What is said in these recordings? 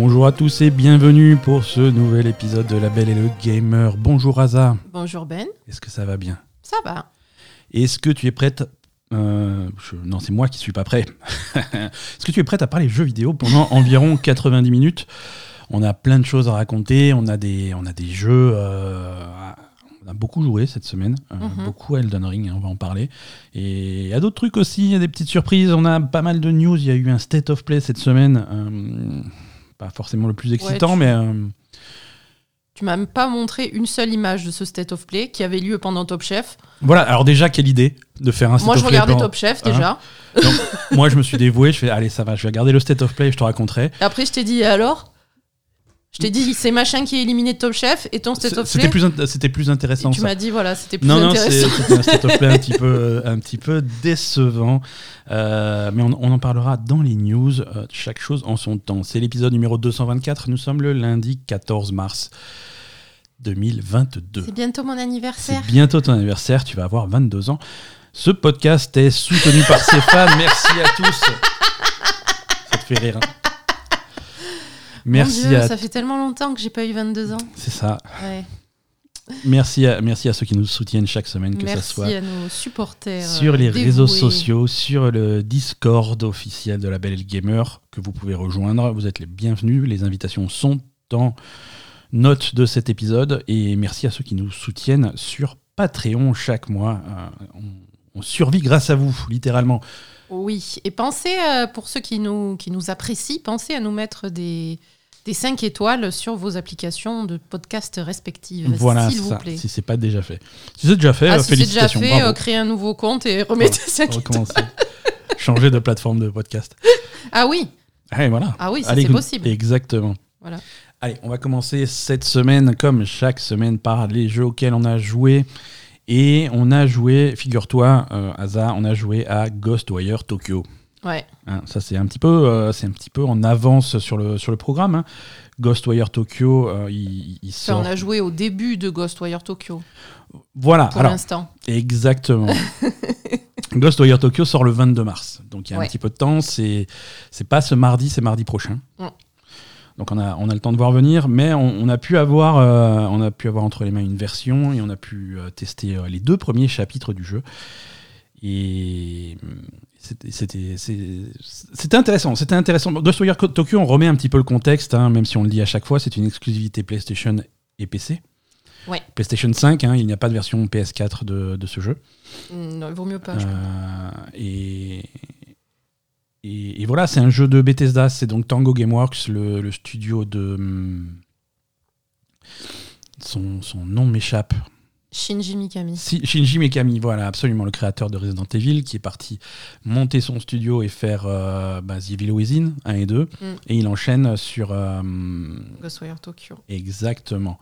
Bonjour à tous et bienvenue pour ce nouvel épisode de La Belle et le Gamer. Bonjour Aza. Bonjour Ben. Est-ce que ça va bien? Ça va. Est-ce que tu es prête euh, je- Non, c'est moi qui suis pas prêt. Est-ce que tu es prête à parler jeux vidéo pendant environ 90 minutes? On a plein de choses à raconter. On a des, on a des jeux. euh, on a beaucoup joué cette semaine. euh, Mhm. Beaucoup à Elden Ring, hein, on va en parler. Et il y a d'autres trucs aussi. Il y a des petites surprises. On a pas mal de news. Il y a eu un State of Play cette semaine. euh, pas forcément le plus excitant, tu- mais. euh, Tu m'as même pas montré une seule image de ce State of Play qui avait lieu pendant Top Chef. Voilà, alors déjà, quelle idée de faire un Moi, State je of Play regardais pendant- Top Chef Hein déjà. Donc, moi, je me suis dévoué, je fais, allez, ça va, je vais regarder le State of Play, je te raconterai. Et après, je t'ai dit, et alors? Je t'ai dit, c'est machin qui est éliminé de Top Chef et ton State of C'était Play. plus, c'était plus intéressant. Et tu ça. m'as dit, voilà, c'était plus Non, non, c'est- intéressant. c'était un State of Play un petit peu, euh, un petit peu décevant. Euh, mais on, on en parlera dans les news, euh, chaque chose en son temps. C'est l'épisode numéro 224, nous sommes le lundi 14 mars 2022. C'est bientôt mon C'est anniversaire. bientôt ton anniversaire, tu vas avoir 22 ans. Ce podcast est soutenu par ses fans. Merci à tous. Ça te fait rire. hein Merci Mon Dieu, à. ça fait tellement longtemps que j'ai pas eu 22 ans. C'est ça. Ouais. Merci à, merci à ceux qui nous soutiennent chaque semaine, que Merci ce soit à nos supporters. sur euh, les réseaux sociaux, sur le Discord officiel de la Belle Gamer que vous pouvez rejoindre. Vous êtes les bienvenus. Les invitations sont en note de cet épisode. Et merci à ceux qui nous soutiennent sur Patreon chaque mois. Euh, on, on survit grâce à vous, littéralement. Oui, et pensez, euh, pour ceux qui nous, qui nous apprécient, pensez à nous mettre des, des 5 étoiles sur vos applications de podcast respectives, voilà, s'il vous plaît. si c'est pas déjà fait. Si c'est déjà fait, ah, euh, si c'est déjà félicitations. fait, euh, créez un nouveau compte et remettez 5 étoiles. Changer de plateforme de podcast. Ah oui, Allez, voilà. ah oui, c'est possible. Exactement. Voilà. Allez, on va commencer cette semaine, comme chaque semaine, par les jeux auxquels on a joué. Et on a joué, figure-toi, euh, Asa, on a joué à Ghostwire Tokyo. Ouais. Hein, ça, c'est un, petit peu, euh, c'est un petit peu en avance sur le, sur le programme. hein. Ghostwire Tokyo, euh, il, il Enfin, sort. on a joué au début de Ghostwire Tokyo, Voilà, pour l'instant. exactement. Ghostwire Tokyo sort le 22 mars. Donc il y a un petit peu de temps. C'est c'est pas ce mardi, c'est mardi prochain. Mm. Donc on a, on a le temps de voir venir, mais on, on a pu avoir, euh, on a pu avoir entre les mains une version et on a pu tester les deux premiers chapitres du jeu. Et c'était- intéressant. C'était intéressant. Ghostwire Tokyo, on remet un petit peu le contexte, hein, même si on le dit à chaque fois, c'est une exclusivité PlayStation et PC. Ouais. PlayStation 5, hein, il n'y a pas de version PS4 de, de ce jeu. Mm, Non, il vaut mieux pas. je. Euh, et, et, et voilà, c'est un jeu de Bethesda, c'est donc Tango Gameworks, le, le studio de. hum, Son, son nom m'échappe. Shinji Mikami. Si- Shinji Mikami, voilà, absolument, le créateur de Resident Evil, qui est parti monter son studio et faire euh, bah, The Evil Within 1 et 2. Mm. Et il enchaîne sur. euh, Ghostwire Tokyo. Exactement.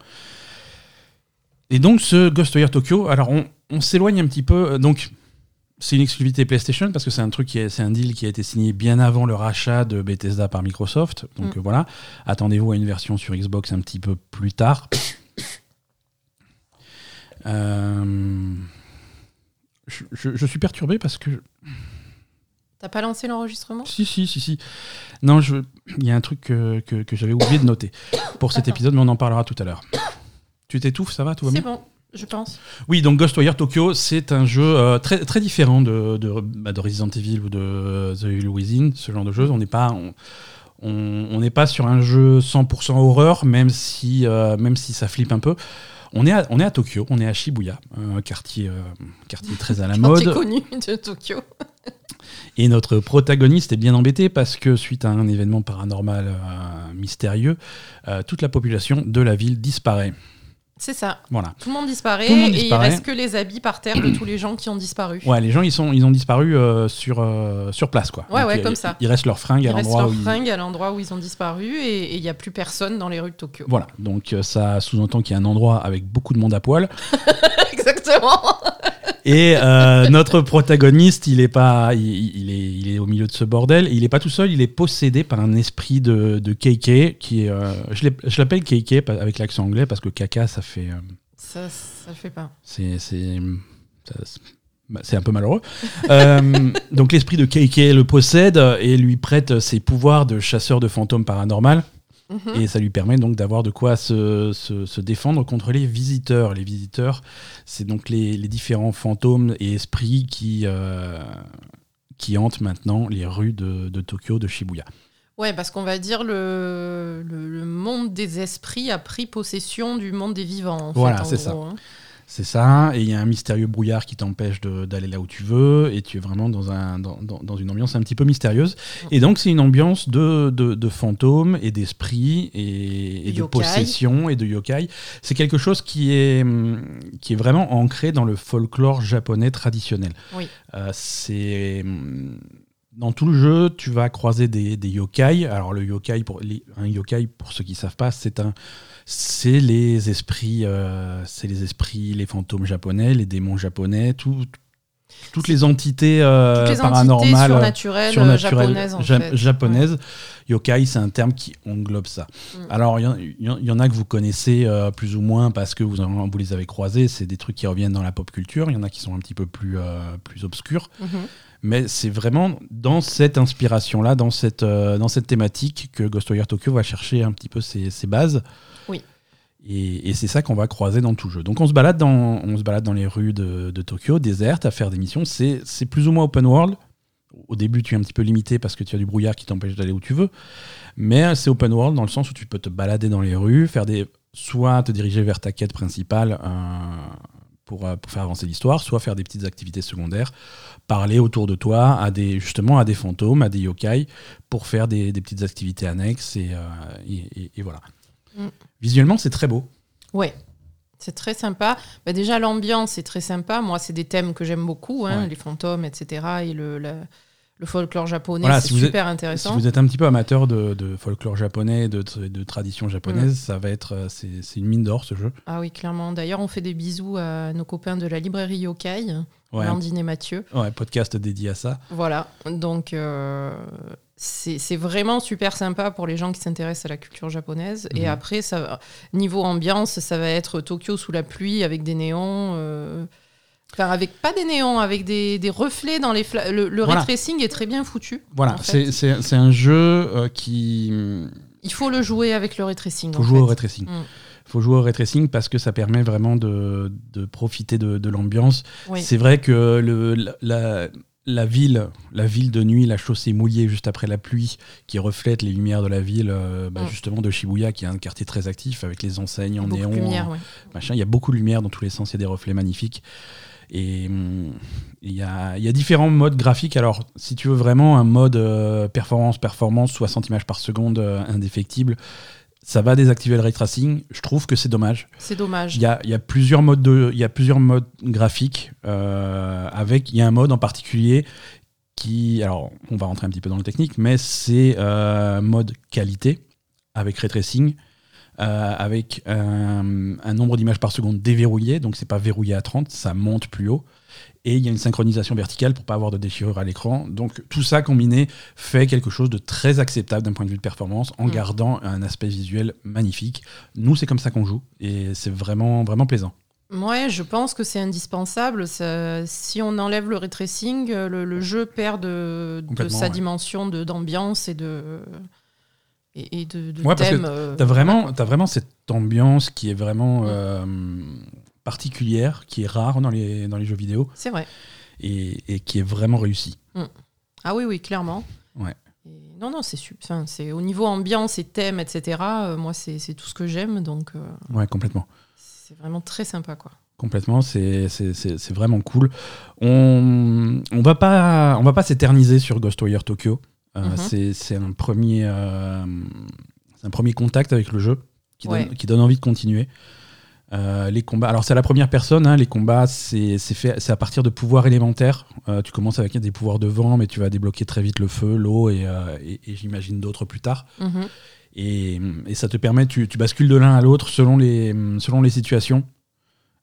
Et donc, ce Ghostwire Tokyo, alors on, on s'éloigne un petit peu. euh, Donc, c'est une exclusivité PlayStation parce que c'est un truc qui est, c'est un deal qui a été signé bien avant le rachat de Bethesda par Microsoft. Donc Mm. euh, voilà, attendez-vous à une version sur Xbox un petit peu plus tard. Euh, je, je- je suis perturbé parce que T'as pas lancé l'enregistrement? Si, si, si, si. Non, je... il y a un truc que, que- que j'avais oublié de noter pour cet épisode, mais on en parlera tout à l'heure. Tu t'étouffes, ça va Tout va C'est bien bon, je pense. Oui, donc Ghostwire Tokyo, c'est un jeu euh, très, très différent de, de, bah, de Resident Evil ou de The Evil Within, ce genre de jeu. On n'est pas. On, on- on n'est pas sur un jeu 100% horreur, même si, euh, même si ça flippe un peu. On est, à, on est à Tokyo, on est à Shibuya, un quartier, euh, quartier très à la mode. connu de Tokyo. Et notre protagoniste est bien embêté parce que suite à un événement paranormal euh, mystérieux, euh, toute la population de la ville disparaît. C'est ça. Voilà. Tout le monde disparaît Tout le monde et il reste que les habits par terre de tous les gens qui ont disparu. Ouais, les gens ils sont ils ont disparu euh, sur euh, sur place quoi. Ouais, ouais, il- comme il- ça. Il reste leurs fringues à l'endroit où ils- fringues à l'endroit où ils ont disparu et il n'y a plus personne dans les rues de Tokyo. Voilà, donc euh, ça sous-entend qu'il y a un endroit avec beaucoup de monde à poil. Exactement. Et euh, notre protagoniste, il est pas, il, il est, il est au milieu de ce bordel. Il est pas tout seul, il est possédé par un esprit de, de KK qui est, euh, je l'appelle KK avec l'accent anglais parce que caca, ça fait, euh, Ça, ça le fait pas. c'est, c'est, bah, c'est un peu malheureux. Euh, donc l'esprit de KK le possède et lui prête ses pouvoirs de chasseur de fantômes paranormal. Mhm. Et ça lui permet donc d'avoir de quoi se, se- se défendre contre les visiteurs. Les visiteurs, c'est donc les, les différents fantômes et esprits qui, euh, qui hantent maintenant les rues de, de Tokyo, de Shibuya. Ouais, parce qu'on va dire le, le, le monde des esprits a pris possession du monde des vivants. en Voilà, c'est ça. hein. C'est ça, et il y a un mystérieux brouillard qui t'empêche d'aller là où tu veux, et tu es vraiment dans, un, dans, dans- une ambiance un petit peu mystérieuse. Et donc c'est une ambiance de, de, de fantômes et d'esprits et, et de possession et de yokai. C'est quelque chose qui est, hum, qui est vraiment ancré dans le folklore japonais traditionnel. Oui. Euh, c'est... hum, Dans tout le jeu, tu vas croiser des, des yokai. Alors le yokai, pour les- un yokai, pour ceux qui ne savent pas, c'est un, c'est les esprits, euh, c'est les esprits, les fantômes japonais, les démons japonais, tout- toutes les entités, euh, Toutes les entités paranormales, surnaturelles, surnaturelles, japonaises, en ja- fait. japonaises. Yokai, c'est un terme qui englobe ça. Mm. Alors, il y en- y, a que vous connaissez euh, plus ou moins parce que vous, en- vous les avez croisés. C'est des trucs qui reviennent dans la pop culture. Il y en a qui sont un petit peu plus, euh, plus obscurs. Mhm. Mais c'est vraiment dans cette inspiration-là, dans cette, euh, dans cette thématique que Ghostwire Tokyo va chercher un petit peu ses, ses bases. Et, c'est ça qu'on va croiser dans tout jeu. Donc on se balade dans, on se balade dans les rues de, Tokyo, désertes, à faire des missions. C'est plus ou moins open world. Au début, tu es un petit peu limité parce que tu as du brouillard qui t'empêche d'aller où tu veux. Mais c'est open world dans le sens où tu peux te balader dans les rues, faire des, soit te diriger vers ta quête principale euh, pour, euh, pour faire avancer l'histoire, soit faire des petites activités secondaires, parler autour de toi à des, justement à des fantômes, à des yokai, pour faire des, des petites activités annexes. Et, euh, et voilà. Mm. Visuellement, c'est très beau. Ouais. C'est très sympa. Bah, déjà, l'ambiance est très sympa. Moi, c'est des thèmes que j'aime beaucoup, hein, Ouais. les fantômes, etc. Et le, le, le folklore japonais, Voilà, c'est si vous êtes- super Si intéressant. vous êtes un petit peu amateur de, de folklore japonais, de, de tradition japonaise, ça va être, euh, c'est c'est une mine d'or ce jeu. Ah oui, clairement. D'ailleurs, on fait des bisous à nos copains de la librairie Yokai, Ouais, Landine et Mathieu. ouais, podcast dédié à ça. Voilà. Donc, euh, c'est vraiment super sympa pour les gens qui s'intéressent à la culture japonaise. Et Mhm. après, ça, va- niveau ambiance, ça va être Tokyo sous la pluie avec des néons. euh, Enfin, avec pas des néons, avec des, des reflets dans les Le, le Voilà. ray tracing est très bien foutu. Voilà, c'est- un jeu euh, qui. Il faut le jouer avec le ray tracing. faut jouer fait. au ray tracing. Mm. faut jouer au ray tracing parce que ça permet vraiment de, de profiter de, de l'ambiance. Oui. C'est vrai que le, la- la, ville, la ville de nuit, la chaussée mouillée juste après la pluie, qui reflète les lumières de la ville, euh, bah, Mm. justement de Shibuya, qui est un quartier très actif avec les enseignes en néon, lumière, ouais. machin. Il y a beaucoup de lumière dans tous les sens, il y a des reflets magnifiques. Et hum, il y a, y a différents modes graphiques. Alors, si tu veux vraiment un mode euh, performance, performance, 60 images par seconde euh, indéfectible, ça va désactiver le ray tracing. Je trouve que c'est dommage. C'est dommage. Il y a, il y a plusieurs modes de, il y a plusieurs modes graphiques euh, avec. Il y a un mode en particulier qui, alors, on va rentrer un petit peu dans le technique, mais c'est euh, mode qualité avec ray tracing. euh, avec un, un nombre d'images par seconde déverrouillé, donc c'est pas verrouillé à 30, ça monte plus haut. Et il y a une synchronisation verticale pour pas avoir de déchirure à l'écran. Donc tout ça combiné fait quelque chose de très acceptable d'un point de vue de performance en Mm. gardant un aspect visuel magnifique. Nous, c'est comme ça qu'on joue et c'est vraiment, vraiment plaisant. Ouais, je pense que c'est indispensable. Ça- si on enlève le ray tracing, euh, le, le jeu perd de, sa ouais. dimension d'ambiance et de et, et de, de Ouais, parce que thème. euh, T'as vraiment, as vraiment cette ambiance qui est vraiment euh, particulière, qui est rare dans les, dans les jeux vidéo C'est vrai. et, et qui est vraiment réussie. Ah oui, oui, clairement. Ouais. Et non, non, c'est su- enfin, c'est au niveau ambiance et thème, etc. euh, moi, c'est tout ce que j'aime, donc euh, Ouais, complètement. c'est vraiment très sympa, quoi. Complètement, c'est vraiment cool. On on va pas on va pas s'éterniser sur Ghostwire Tokyo. Euh, Mhm. c'est- C'est un premier un premier contact avec le jeu qui donne, qui donne envie de continuer. Euh, les combats, alors c'est à la première personne. hein, les combats, c'est c'est fait, c'est à partir de pouvoirs élémentaires. Euh, tu commences avec des pouvoirs de vent, mais tu vas débloquer très vite le feu, l'eau et, euh, et- et j'imagine d'autres plus tard. Mhm. Et, et ça te permet, tu, tu bascules de l'un à l'autre selon les, selon les situations.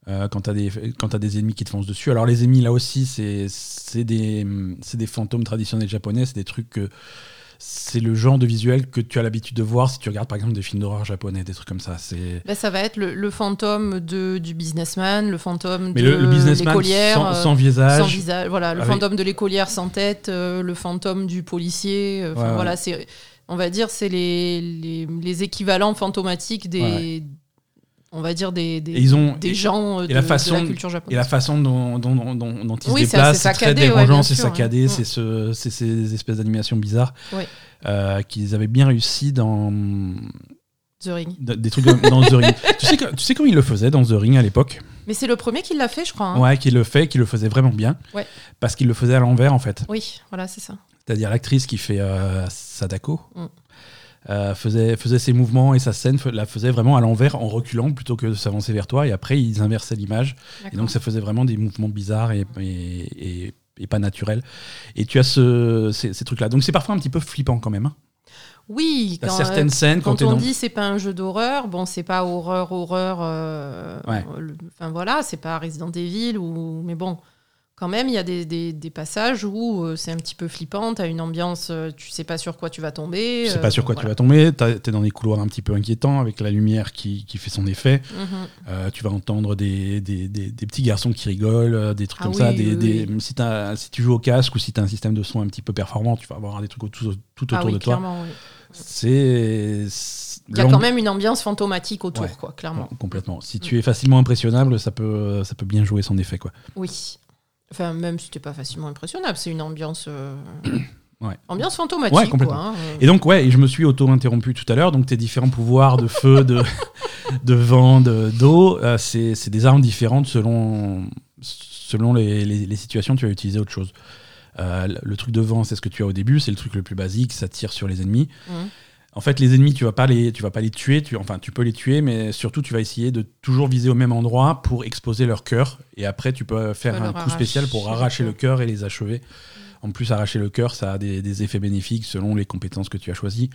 Quand tu as, t'as des ennemis qui te foncent dessus. Alors, les ennemis, là aussi, c'est des, c'est des fantômes traditionnels japonais. C'est des trucs que. C'est le genre de visuel que tu as l'habitude de voir si tu regardes par exemple des films d'horreur japonais, des trucs comme ça. C'est Là, ça va être le, le fantôme de, du businessman, le fantôme mais de le, le businessman l'écolière. sans, euh, sans visage. sans visage, voilà, le avec- fantôme de l'écolière sans tête, euh, le fantôme du policier. euh, ouais. voilà, c'est on va dire, c'est les, les, les équivalents fantomatiques des. On va dire des, des, Et ils ont- des et- gens euh, de, et la de façon- la culture Et japonaise. la façon dont, dont, dont, dont- ils Oui, se déplacent, c'est très ouais, dérangeant, c'est sûr, saccadé, ouais. c'est ce, c'est ces espèces d'animations bizarres Ouais. euh, qu'ils avaient bien réussi dans The Ring. des trucs dans The Ring. tu, sais, tu sais comment ils le faisaient dans The Ring à l'époque? Mais c'est le premier qui l'a fait, je crois. hein. Ouais, qu'il le fait, qu'il le faisait vraiment bien. Ouais. Parce qu'il le faisait à l'envers en fait. Oui, voilà, c'est ça. C'est-à-dire l'actrice qui fait euh, Sadako Mm. Euh, faisait, faisait ses mouvements et sa scène la faisait vraiment à l'envers en reculant plutôt que de s'avancer vers toi. Et après, ils inversaient l'image. Et donc, ça faisait vraiment des mouvements bizarres et, et, et- et pas naturels. Et tu as ce, ces, ces trucs-là. Donc, c'est parfois un petit peu flippant quand même. hein. Oui, quand, certaines euh, scènes quand, on dans. dit c'est pas un jeu d'horreur, bon, c'est pas horreur, horreur. euh, Ouais. Enfin voilà, c'est pas Resident Evil ou. Mais bon, quand même, il y a des, des- des passages où euh, c'est un petit peu flippant. T'as une ambiance, euh, tu sais pas sur quoi tu vas tomber. Tu sais euh, pas sur quoi tu vas tomber, t'as- t'es dans des couloirs un petit peu inquiétants avec la lumière qui, qui fait son effet. Mhm. Euh, tu vas entendre des, des, petits garçons qui rigolent, des trucs Ah comme oui, ça. Des, oui, des- Si, t'as- si tu joues au casque ou si tu as un système de son un petit peu performant, tu vas avoir des trucs tout, tout autour Ah oui, de toi. C'est. Il y a quand même une ambiance fantomatique autour, Ouais. quoi, clairement. Complètement. Si tu es facilement impressionnable, ça peut, ça peut bien jouer son effet. Quoi. Oui. Enfin, même si t'es pas facilement impressionnable, c'est une ambiance. euh, Ouais. Ambiance fantomatique, Ouais, complètement. quoi. hein. Et donc, ouais, et je me suis auto-interrompu tout à l'heure. Donc, tes différents pouvoirs de feu, de, de vent, de- d'eau, euh, c'est c'est des armes différentes selon, selon les, les- les situations. Tu vas utiliser autre chose. Euh, le truc de vent, c'est ce que tu as au début, c'est le truc le plus basique, ça tire sur les ennemis. Mhm. En fait, les ennemis, tu vas pas les, tu vas pas les tuer. Tu, enfin, tu peux les tuer, mais surtout, tu vas essayer de toujours viser au même endroit pour exposer leur cœur. Et après, tu peux faire un coup spécial pour arracher le cœur. et les achever. En plus, arracher le cœur, ça a des, des effets bénéfiques selon les compétences que tu as choisies.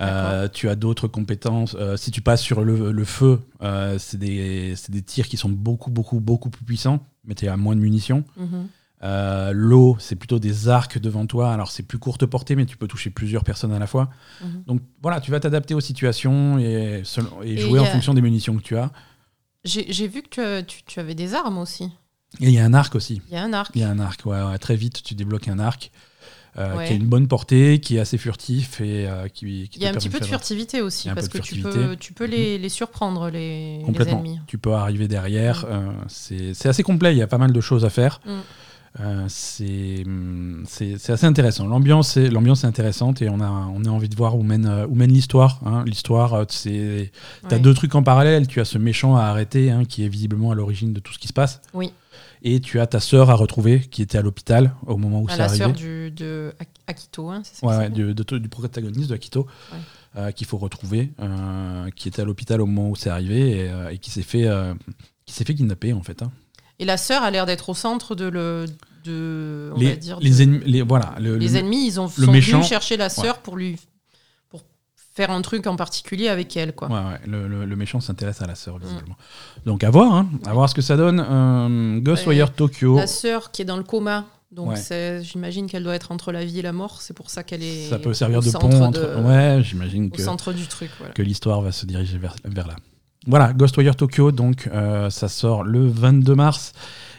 Euh, tu as d'autres compétences. euh, si tu passes sur le, le feu, euh, c'est des, c'est des tirs qui sont beaucoup, beaucoup, beaucoup plus puissants, mais tu as moins de munitions. Mhm. Euh, L'eau, c'est plutôt des arcs devant toi. Alors, c'est plus courte portée, mais tu peux toucher plusieurs personnes à la fois. Mhm. Donc, voilà, tu vas t'adapter aux situations et, jouer en a- fonction des munitions que tu as. J'ai vu que tu, avais des armes aussi. Et il y a un arc aussi. Il y a un arc. Il y a un arc, ouais, ouais. Très vite, tu débloques un arc euh, Ouais. qui a une bonne portée, qui est assez furtif et euh, qui, qui Il y a un petit peu de furtivité aussi, parce que tu peux, tu peux les, les surprendre, les, les Complètement. ennemis. Tu peux arriver derrière. euh, c'est assez complet. Il y a pas mal de choses à faire. Euh, c'est hum, c'est assez intéressant. L'ambiance est, intéressante et on a, on a envie de voir où mène, euh, où mène l'histoire. hein. L'histoire, euh. T'as Ouais. deux trucs en parallèle. Tu as ce méchant à arrêter hein, qui est visiblement à l'origine de tout ce qui se passe. Oui. Et tu as ta sœur à retrouver qui était à l'hôpital au moment où À c'est la arrivé. sœur du, de Ak- Akito, hein, c'est ça Ouais, du, de- du protagoniste de Akito, Ouais. euh, qu'il faut retrouver, euh, qui était à l'hôpital au moment où c'est arrivé et, et qui s'est fait, s'est fait kidnapper en fait. hein. Et la sœur a l'air d'être au centre de le. De, on Les, va dire les de- ennemis, les, voilà, le, les le- ennemis, ils ont le sont méchant- venus chercher la sœur pour lui pour faire un truc en particulier avec elle, quoi. ouais, ouais, le, méchant s'intéresse à la sœur visiblement. Donc à voir, hein, à voir ce que ça donne. Euh, Ghostwire. Tokyo, La sœur qui est dans le coma, donc Ouais. j'imagine qu'elle doit être entre la vie et la mort. C'est pour ça qu'elle est. ça peut servir au de pont entre. de- Ouais, j'imagine Au que, centre du truc, voilà. que l'histoire va se diriger vers, vers là. Voilà, Ghostwire Tokyo, donc euh, ça sort le 22 mars.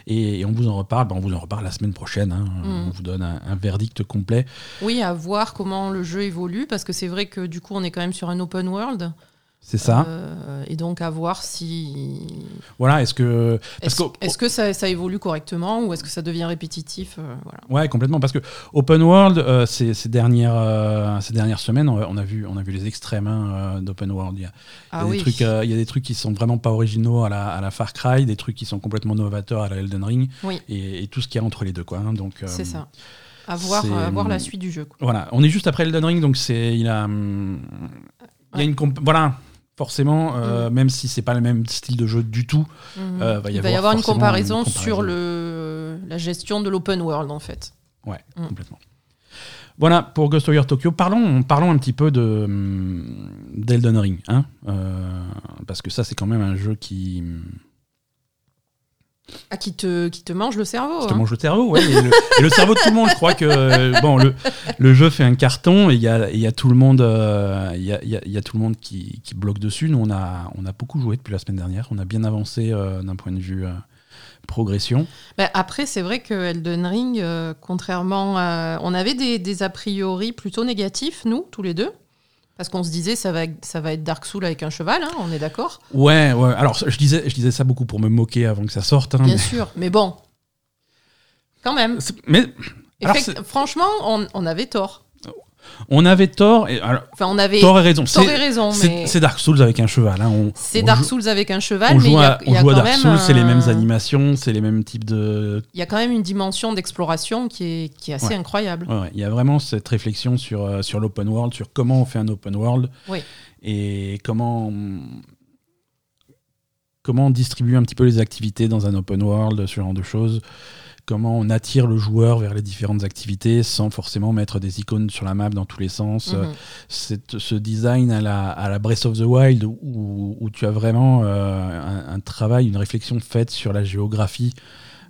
Et, et on vous en reparle, ben, on vous en reparle la semaine prochaine. hein. Mm. On vous donne un, un verdict complet. Oui, à voir comment le jeu évolue, parce que c'est vrai que du coup, on est quand même sur un open world. C'est ça. Euh, et donc, à voir si. Voilà, est-ce que. Est-ce que. ça, ça évolue correctement ou est-ce que ça devient répétitif euh, voilà. Ouais, complètement. Parce que Open World, euh, ces, ces dernières, ces dernières semaines, on a, vu, on a vu les extrêmes hein, d'Open World. Il y a, il y a Ah des oui. trucs, euh, il y a des trucs qui sont vraiment pas originaux à la, à la Far Cry, des trucs qui sont complètement novateurs à la Elden Ring, Oui. et, et tout ce qu'il y a entre les deux. Quoi, hein. donc, C'est ça. À voir, à voir la suite du jeu. quoi. Voilà, on est juste après Elden Ring, donc c'est, il a, hum, il y a une, voilà, forcément, euh, même si c'est pas le même style de jeu du tout, Mhm. euh, va y Il va y avoir une comparaison, une sur le, la gestion de l'open world, en fait. Ouais, Mm. complètement. Voilà pour Ghostwire Tokyo. Parlons, parlons un petit peu de d'Elden Ring, hein, euh, parce que ça c'est quand même un jeu qui, Ah, qui te, qui te mange le cerveau. qui te hein. mange le cerveau, ouais, et, le, et le cerveau de tout le monde. Je crois que euh, bon, le, le jeu fait un carton et il y a, y a tout le monde, euh, il y, a, il y a- il y a tout le monde qui, qui bloque dessus. Nous on a, on a beaucoup joué depuis la semaine dernière. On a bien avancé euh, d'un point de vue. euh, progression. Bah, après, c'est vrai que Elden Ring, contrairement à. On avait des, des, a priori plutôt négatifs, nous, tous les deux. Parce qu'on se disait, ça va, ça va être Dark Souls avec un cheval, hein, on est d'accord Ouais, ouais. Alors, je disais, je disais ça beaucoup pour me moquer avant que ça sorte. Hein, Bien mais... sûr, mais bon. Quand même. Mais. Alors. Franchement, on, on avait tort. On avait tort. Et, alors, enfin, on avait tort et raison. Tort et raison mais... C'est Dark Souls avec un cheval. Hein. C'est Dark Souls avec un cheval, on mais joue à, il y a, on y a joue à Dark même Souls, c'est les mêmes animations, c'est les mêmes types de. Il y a quand même une dimension d'exploration qui est, qui est assez Ouais. incroyable. Ouais, ouais. Il y a vraiment cette réflexion sur, euh, sur l'open world, sur comment on fait un open world Oui. et comment comment on distribue un petit peu les activités dans un open world, ce genre de choses. Comment on attire le joueur vers les différentes activités sans forcément mettre des icônes sur la map dans tous les sens. Mhm. Cette- ce design à la, à la Breath of the Wild où, où tu as vraiment euh, un, un travail, une réflexion faite sur la géographie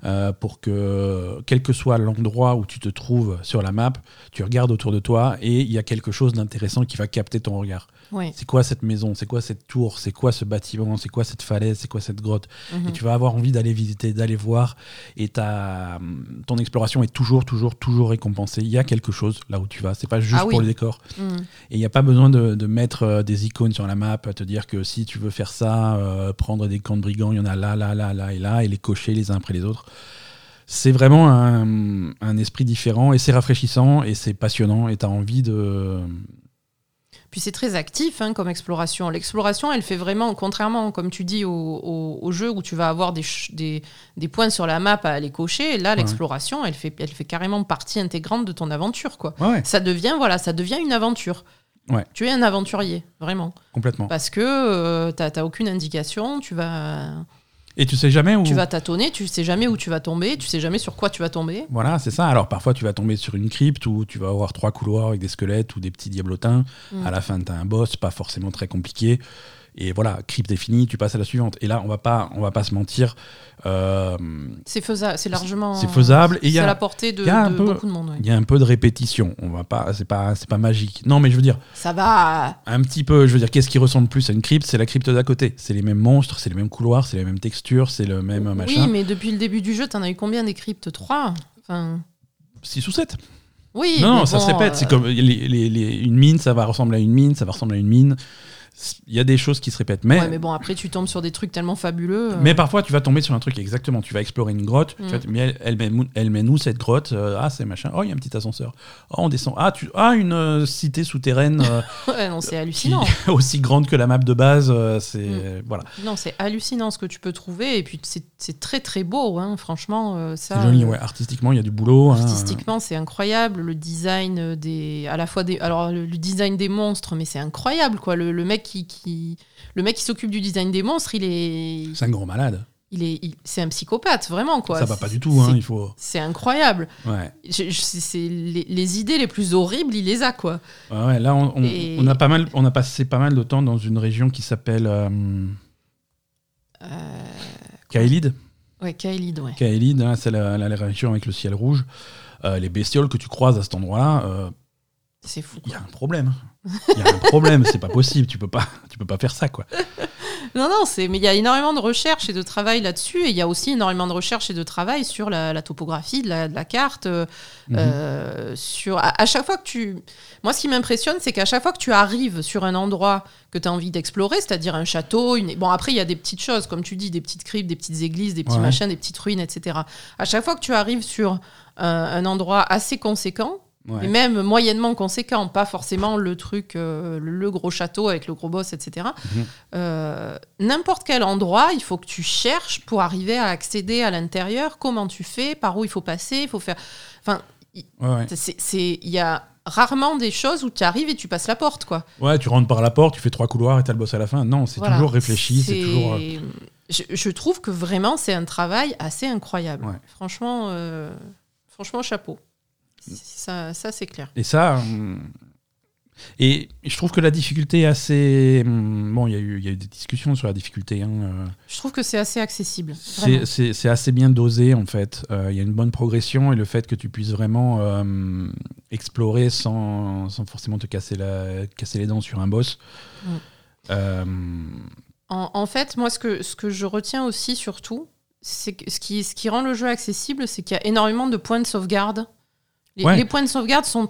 euh, pour que, quel que soit l'endroit où tu te trouves sur la map, tu regardes autour de toi et il y a quelque chose d'intéressant qui va capter ton regard. Oui. C'est quoi cette maison? C'est quoi cette tour? C'est quoi ce bâtiment? C'est quoi cette falaise? C'est quoi cette grotte? Mhm. Et tu vas avoir envie d'aller visiter, d'aller voir. Et ta, ton exploration est toujours, toujours, toujours récompensée. Il y a quelque chose là où tu vas. C'est pas juste Ah oui. pour le décor. Mhm. Et il n'y a pas besoin de, de mettre euh, des icônes sur la map, à te dire que si tu veux faire ça, euh, prendre des camps de brigands, il y en a là, là, là, là et là, et les cocher les uns après les autres. C'est vraiment un, un esprit différent et c'est rafraîchissant et c'est passionnant et tu as envie de. Puis c'est très actif hein, comme exploration. L'exploration, elle fait vraiment, contrairement, comme tu dis, au, au- au jeu où tu vas avoir des, ch- des, des points sur la map à aller cocher, là, l'exploration, elle fait, elle fait carrément partie intégrante de ton aventure. quoi. Ouais, Ça devient, voilà, ça devient une aventure. Ouais. Tu es un aventurier, vraiment. complètement. Parce que euh, t'as t'as aucune indication, tu vas, Et tu sais jamais où. tu vas tâtonner, tu sais jamais où tu vas tomber, tu sais jamais sur quoi tu vas tomber. Voilà, c'est ça. Alors parfois tu vas tomber sur une crypte où tu vas avoir trois couloirs avec des squelettes ou des petits diablotins. Mm. À la fin, tu as un boss, pas forcément très compliqué. Et voilà, crypte est finie, tu passes à la suivante. Et là, on va pas, on va pas se mentir. euh, C'est faisable, c'est largement. C'est faisable, et il y c'est a- à la portée de, peu- beaucoup de monde. ouais. Il y a un peu de répétition. On va pas, c'est pas, c'est pas magique. Non, mais je veux dire, Ça va. un petit peu. Je veux dire, qu'est-ce qui ressemble plus à une crypte C'est la crypte d'à côté. C'est les mêmes monstres, c'est les mêmes couloirs, c'est les mêmes textures, c'est le même machin. Oui, mais depuis le début du jeu, t'en as eu combien des cryptes? 3 enfin, 6 ou 7 Oui. Non, non, ça se répète. euh, C'est comme les- les- les- une mine, ça va ressembler à une mine, ça va ressembler à une mine. Il y a des choses qui se répètent, mais ouais, mais bon, après, tu tombes sur des trucs tellement fabuleux. euh, Mais parfois, tu vas tomber sur un truc exactement. Tu vas explorer une grotte. tu Mm. vas te- mais elle, elle, mène, où- elle mène où cette grotte Euh, Ah, c'est machin. Oh, il y a un petit ascenseur. Oh, on descend. Ah, tu, ah une euh, cité souterraine ouais, non, c'est qui- hallucinant. aussi grande que la map de base. c'est Mm. voilà. Non, c'est hallucinant ce que tu peux trouver. Et puis, c'est très, très beau, hein, franchement. ça, joli. Ouais. Artistiquement, il y a du boulot. hein. Artistiquement, c'est incroyable. Le design des, à la fois des, alors le, le design des monstres, mais c'est incroyable quoi. Le, le mec qui, qui, le mec qui s'occupe du design des monstres, il est, C'est un gros malade. il est, il- c'est un psychopathe vraiment quoi. Ça va pas du tout. Hein, il faut. C'est incroyable. Ouais. Je- je- c'est- les, les idées les plus horribles, il les a quoi. Ouais, ouais, là, on, on- Et- on a pas mal. On a passé pas mal de temps dans une région qui s'appelle euh, Euh, Kaelid. ouais, Kaelid, ouais. Kaelid, hein, c'est la, la- la région avec le ciel rouge. Euh, les bestioles que tu croises à cet endroit-là, euh, C'est fou. il y a un problème. Il y a un problème, c'est pas possible. Tu peux pas, tu peux pas faire ça, quoi. Non, non, c'est, mais il y a énormément de recherche et de travail là-dessus, et il y a aussi énormément de recherche et de travail sur la, la topographie de la, de la carte. euh, Mhm. euh, sur, à, à chaque fois que tu. Moi, ce qui m'impressionne, c'est qu'à chaque fois que tu arrives sur un endroit que tu as envie d'explorer, c'est-à-dire un château, une... bon, après, il y a des petites choses, comme tu dis, des petites cryptes, des petites églises, des petits Ouais. machins, des petites ruines, etc. À chaque fois que tu arrives sur un, un endroit assez conséquent, Ouais. et même moyennement conséquent, pas forcément le truc, euh, le, gros château avec le gros boss, etc. Mhm. Euh, N'importe quel endroit, il faut que tu cherches pour arriver à accéder à l'intérieur. Comment tu fais? Par où il faut passer? Il faut faire. Enfin, Ouais, ouais. il y a rarement des choses où tu arrives et tu passes la porte, quoi. Ouais, tu rentres par la porte, tu fais trois couloirs et t'as le boss à la fin. Non, c'est Voilà. toujours réfléchi, c'est toujours. euh, Je, je trouve que vraiment c'est un travail assez incroyable. Franchement, euh, franchement chapeau. Ça, ça c'est clair. Et ça. hum, Et je trouve que la difficulté est assez. hum, Bon, il y, a eu- il y a eu des discussions sur la difficulté. hein, euh, Je trouve que c'est assez accessible. C'est assez bien dosé en fait. Euh, Il y a une bonne progression et le fait que tu puisses vraiment euh, explorer sans, sans forcément te casser, la, casser les dents sur un boss. Mm. Euh, En, en fait, moi, ce que, ce que je retiens aussi, surtout, c'est ce qui, ce qui rend le jeu accessible, c'est qu'il y a énormément de points de sauvegarde. Les, Ouais. les points de sauvegarde sont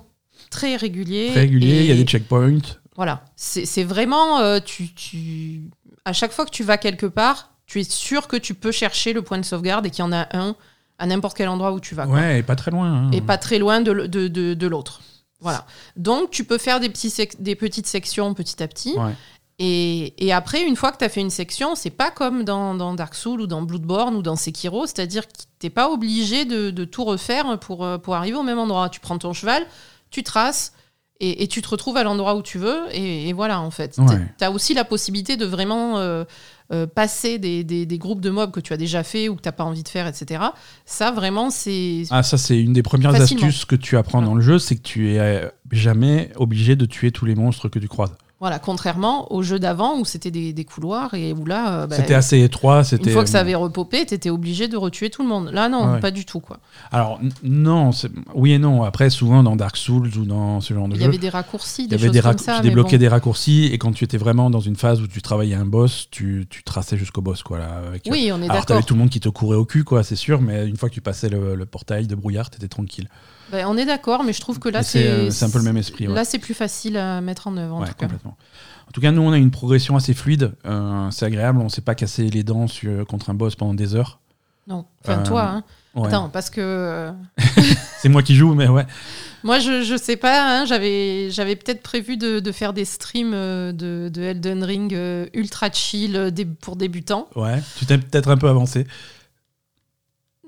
très réguliers. Très régulier, il y a des checkpoints. Voilà, c'est vraiment, euh, tu, tu, à chaque fois que tu vas quelque part, tu es sûr que tu peux chercher le point de sauvegarde et qu'il y en a un à n'importe quel endroit où tu vas. quoi. Ouais, et pas très loin. hein. Et pas très loin de, de, de, de l'autre. Voilà. Donc tu peux faire des, petits des petites sections petit à petit. Ouais. Et, et après, une fois que tu as fait une section, c'est pas comme dans, dans Dark Souls ou dans Bloodborne ou dans Sekiro, c'est-à-dire que t'es pas obligé de, de tout refaire pour, euh, pour arriver au même endroit. Tu prends ton cheval, tu traces et, et tu te retrouves à l'endroit où tu veux. Et, et voilà, en fait. Ouais. Tu as aussi la possibilité de vraiment euh, euh, passer des, des, des groupes de mobs que tu as déjà fait ou que tu pas envie de faire, etc. Ça, vraiment, c'est. Ah, ça, c'est une des premières Facilement. astuces que tu apprends dans le jeu, c'est que tu es jamais obligé de tuer tous les monstres que tu croises. Voilà, contrairement au jeu d'avant où c'était des, des couloirs et où là, euh, bah, c'était assez étroit. C'était. une fois que ça avait repopé, t'étais obligé de retuer tout le monde. Là, non, ouais. pas du tout. quoi. Alors, non, oui et non. Après, souvent dans Dark Souls ou dans ce genre de Il y jeu, avait des raccourcis, il y des avait choses des comme raccourcis, ça. tu débloquais bon. des raccourcis et quand tu étais vraiment dans une phase où tu travaillais un boss, tu, tu traçais jusqu'au boss. Quoi, là, avec- Oui, on est Alors, t'avais d'accord. tout le monde qui te courait au cul, quoi, c'est sûr, mais une fois que tu passais le, le portail de brouillard, t'étais tranquille. Ben, on est d'accord, mais je trouve que là, c'est euh, c'est un peu le même esprit. ouais. Là, c'est plus facile à mettre en œuvre, en Ouais, tout cas. complètement. En tout cas, nous, on a une progression assez fluide. euh, c'est agréable. On s'est pas cassé les dents sur- contre un boss pendant des heures. Non, enfin, Euh, toi, hein. Ouais. Attends, parce que euh, C'est moi qui joue, mais ouais. moi, je, je sais pas, hein, j'avais j'avais peut-être prévu de, de faire des streams euh, de, de Elden Ring euh, ultra chill euh, pour débutants. Ouais. Tu t'es peut-être un peu avancé.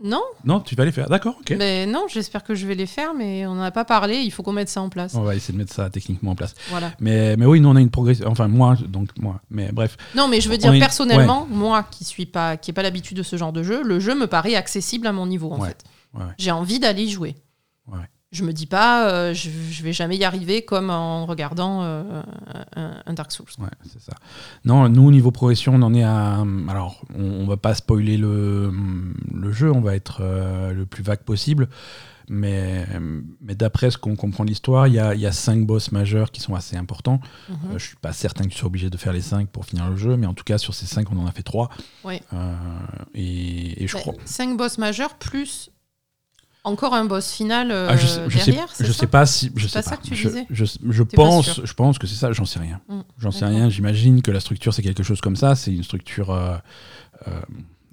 Non, Non, tu vas les faire. D'accord, ok. mais non, j'espère que je vais les faire, mais on n'en a pas parlé, il faut qu'on mette ça en place. On va essayer de mettre ça techniquement en place. Voilà. Mais, mais oui, nous, on a une progression. Enfin, moi, donc moi. Mais bref. Non, mais je veux On dire est- personnellement, moi qui suis pas qui ai pas l'habitude de ce genre de jeu, le jeu me paraît accessible à mon niveau en Ouais, fait. ouais. J'ai envie d'aller y jouer. Ouais. Je me dis pas, euh, je, je vais jamais y arriver comme en regardant euh, un, un Dark Souls. Ouais, c'est ça. Non, nous, au niveau progression, on en est à. Alors, on, on va pas spoiler le, le jeu, on va être euh, le plus vague possible. Mais, mais d'après ce qu'on comprend de l'histoire, il y a, y a cinq boss majeurs qui sont assez importants. Mhm. Euh, je suis pas certain que tu sois obligé de faire les cinq pour finir le jeu, mais en tout cas, sur ces cinq, on en a fait trois. Ouais. Et, et je crois. Cinq boss majeurs plus encore un boss final euh, Ah, je sais, je sais- derrière, c'est je ça sais pas si je sais pas ça que tu je, disais je, pense je pense que c'est ça j'en sais rien. Mm, j'en sais rien j'imagine que la structure c'est quelque chose comme ça c'est une structure euh, euh,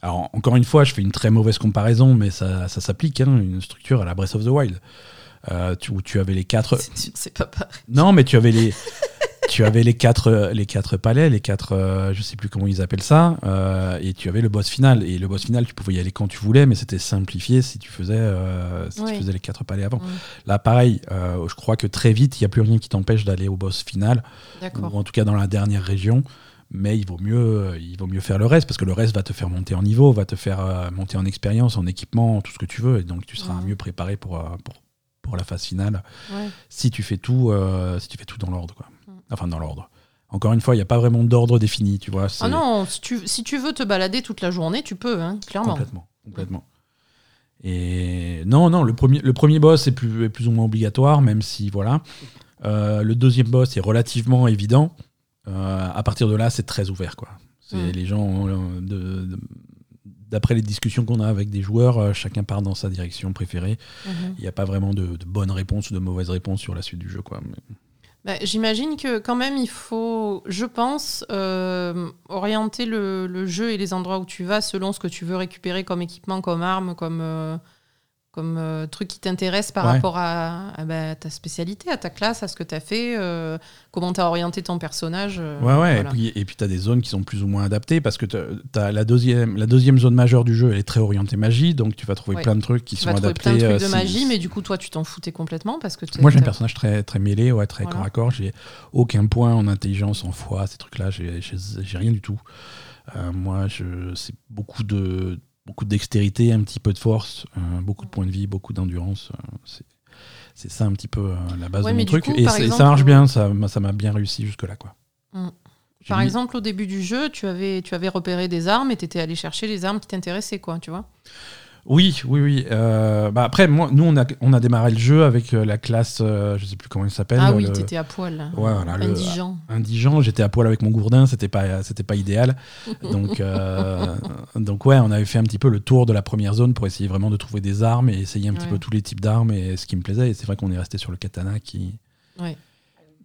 alors encore une fois je fais une très mauvaise comparaison mais ça, ça s'applique hein, une structure à la Breath of the Wild euh, tu- où tu avais les quatre C'est pas pareil. non mais tu avais les tu avais les quatre les quatre palais les quatre euh, je sais plus comment ils appellent ça euh, et tu avais le boss final et le boss final tu pouvais y aller quand tu voulais mais c'était simplifié si tu faisais euh, si Oui. tu faisais les quatre palais avant. Là, pareil, euh, je crois que très vite, il n'y a plus rien qui t'empêche d'aller au boss final, ou en tout cas dans la dernière région. Mais il vaut mieux, il vaut mieux faire le reste parce que le reste va te faire monter en niveau, va te faire euh, monter en expérience, en équipement, tout ce que tu veux, et donc tu seras mieux préparé pour, euh, pour, pour la phase finale Ouais. si tu fais tout, euh, si tu fais tout dans l'ordre, quoi. Enfin, dans l'ordre. Encore une fois, il n'y a pas vraiment d'ordre défini, tu vois. Ah non, si tu, si tu veux te balader toute la journée, tu peux, hein, clairement. Complètement, complètement. Et non, non, le premier, le premier boss est plus, est plus ou moins obligatoire, même si voilà. Euh, le deuxième boss est relativement évident. Euh, à partir de là, c'est très ouvert, quoi. C'est Mm. les gens, euh, d'après les discussions qu'on a avec des joueurs, chacun part dans sa direction préférée. Mhm. Il n'y a pas vraiment de, de bonnes réponses ou de mauvaises réponses sur la suite du jeu, quoi. Mais- Bah, J'imagine que quand même il faut, je pense, euh, orienter le, jeu et les endroits où tu vas selon ce que tu veux récupérer comme équipement, comme arme, comme, euh, comme euh, truc qui t'intéresse par Ouais. rapport à, à, bah, ta spécialité, à ta classe, à ce que tu as fait, euh, comment tu as orienté ton personnage. euh, Ouais, ouais, voilà. et puis et puis tu as des zones qui sont plus ou moins adaptées parce que tu as la deuxième, la deuxième zone majeure du jeu, elle est très orientée magie, donc tu vas trouver Ouais. plein de trucs qui tu sont vas adaptés. plein de trucs de magie, mais du coup, toi, tu t'en foutais complètement parce que Moi, j'ai un personnage très, très mêlé, ouais, très Voilà. corps à corps. J'ai aucun point en intelligence, en foi, ces trucs-là. J'ai rien du tout. Moi, je- c'est beaucoup de, beaucoup de dextérité, un petit peu de force, euh, beaucoup de points de vie, beaucoup d'endurance. euh, c'est- ça un petit peu euh, la base Ouais, de mon truc. coup, et ça marche euh, bien, ça m'a ça bien réussi jusque-là. quoi. Mm. Par mis- exemple, au début du jeu, tu avais, tu avais repéré des armes et tu étais allé chercher les armes qui t'intéressaient, quoi, tu vois Oui, oui, oui. Euh, bah après, moi, nous, on a, on a démarré le jeu avec euh, la classe, euh, je sais plus comment il s'appelle. Ah oui, le- t'étais à poil. là. Ouais, voilà, le- Indigent. indigent. J'étais à poil avec mon gourdin, c'était pas, c'était pas idéal. Donc, euh, donc ouais, on avait fait un petit peu le tour de la première zone pour essayer vraiment de trouver des armes et essayer un petit peu tous les types d'armes et ce qui me plaisait. Et c'est vrai qu'on est resté sur le katana qui, Ouais.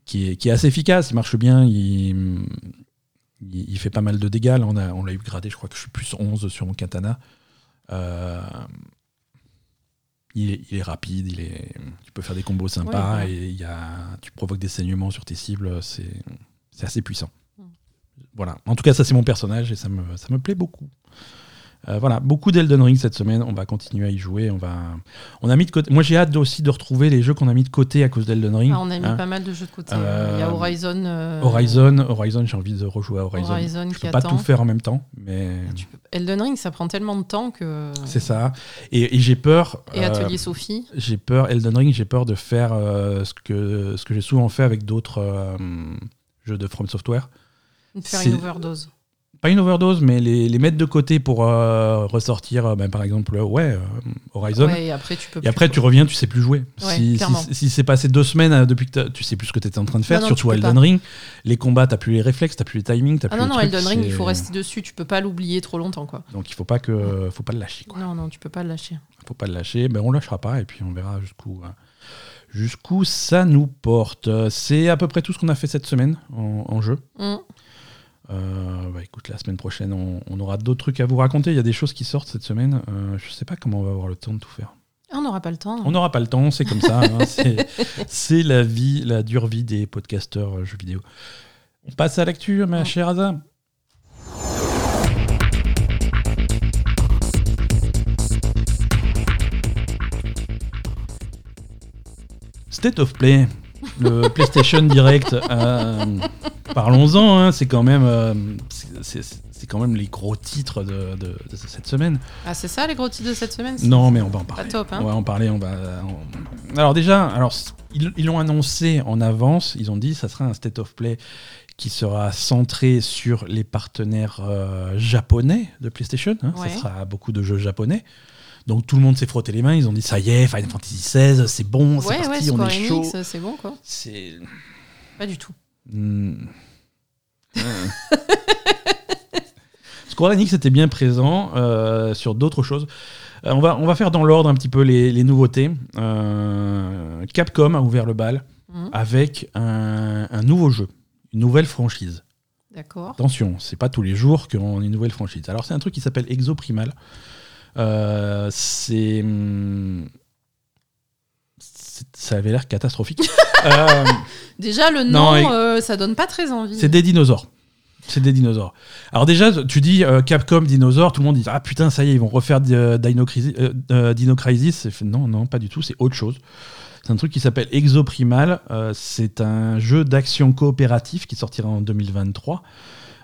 qui, est, qui est assez efficace, il marche bien, il, il, il fait pas mal de dégâts. Là, on a, on l'a upgradé, je crois que je suis plus 11 sur mon katana. Euh, il, est, il est rapide, il est, tu peux faire des combos sympas Ouais, ouais. et il y a, tu provoques des saignements sur tes cibles, c'est, c'est assez puissant. Mm. Voilà. En tout cas, ça c'est mon personnage et ça me, ça me plaît beaucoup. Euh, voilà, beaucoup d'Elden Ring cette semaine. On va continuer à y jouer. On va, on a mis de côté. Moi, j'ai hâte aussi de retrouver les jeux qu'on a mis de côté à cause d'Elden Ring. Ah, on a mis hein. pas mal de jeux de côté. Euh, Il y a Horizon. euh, Horizon, Horizon, j'ai envie de rejouer à Horizon. Horizon je peux pas attend. tout faire en même temps, mais Tu peux- Elden Ring, ça prend tellement de temps que. c'est ça. Et, et j'ai peur. Et euh, Atelier Sophie. j'ai peur. Elden Ring, j'ai peur de faire euh, ce que ce que j'ai souvent fait avec d'autres euh, jeux de From Software. De faire une overdose. Pas une overdose, mais les, les mettre de côté pour euh, ressortir, euh, ben, par exemple, euh, ouais, Horizon. Ouais, et après, tu peux. Et après, tu reviens, tu sais plus jouer. Ouais, si si, si c'est passé deux semaines depuis que tu sais plus ce que tu étais en train de faire, Non, non, surtout peux Elden pas. Ring, les combats, t'as plus les réflexes, t'as plus les timings, t'as Ah plus non, non, trucs, Elden Ring, il faut rester dessus. Tu peux pas l'oublier trop longtemps, quoi. Donc il faut pas que, faut pas le lâcher. Quoi. Non, non, tu peux pas le lâcher. faut pas le lâcher, ben on lâchera pas et puis on verra jusqu'où euh, jusqu'où ça nous porte. C'est à peu près tout ce qu'on a fait cette semaine en, en jeu. Hum. Euh, bah écoute, la semaine prochaine, on, on aura d'autres trucs à vous raconter. Il y a des choses qui sortent cette semaine. Euh, je sais pas comment on va avoir le temps de tout faire. Ah, on n'aura pas le temps. On n'aura pas le temps, c'est comme ça. hein, c'est- la vie, la dure vie des podcasteurs euh, jeux vidéo. On passe à l'actu, ma Ouais. chère Aza. State of Play, le PlayStation Direct. euh, Parlons-en, hein, c'est quand même, euh, c'est- c'est quand même les gros titres de, de- de cette semaine. Ah, c'est ça les gros titres de cette semaine? Non, mais on va en parler. Pas top, hein? On va en parler. On va. on- Alors déjà, alors ils ils l'ont annoncé en avance. Ils ont dit ça sera un state of play qui sera centré sur les partenaires euh, japonais de PlayStation. hein. Ouais. Ça sera beaucoup de jeux japonais. Donc tout le monde s'est frotté les mains. Ils ont dit ça y est, Final Fantasy XVI, c'est bon, c'est Ouais, ouais, parti, on Square est chaud. Enix, c'est bon, quoi. C'est. Pas du tout. Hmm. Square Enix était bien présent euh, sur d'autres choses. Euh, on, va, on va faire dans l'ordre un petit peu les, les nouveautés. Euh, Capcom a ouvert le bal Mhm. avec un, un nouveau jeu, une nouvelle franchise. D'accord. Attention, c'est pas tous les jours qu'on a une nouvelle franchise. Alors c'est un truc qui s'appelle Exoprimal. Euh, c'est hum, c'est- ça avait l'air catastrophique. Euh, Déjà, le Non, nom, et- euh, ça donne pas très envie. C'est des dinosaures. C'est des dinosaures. Alors déjà, tu dis euh, Capcom dinosaures, tout le monde dit ah putain ça y est ils vont refaire euh, Dino Crisis. euh, euh, Dino Crisis. Et fait, non non pas du tout, c'est autre chose. C'est un truc qui s'appelle Exoprimal. Euh, c'est un jeu d'action coopératif qui sortira en 2023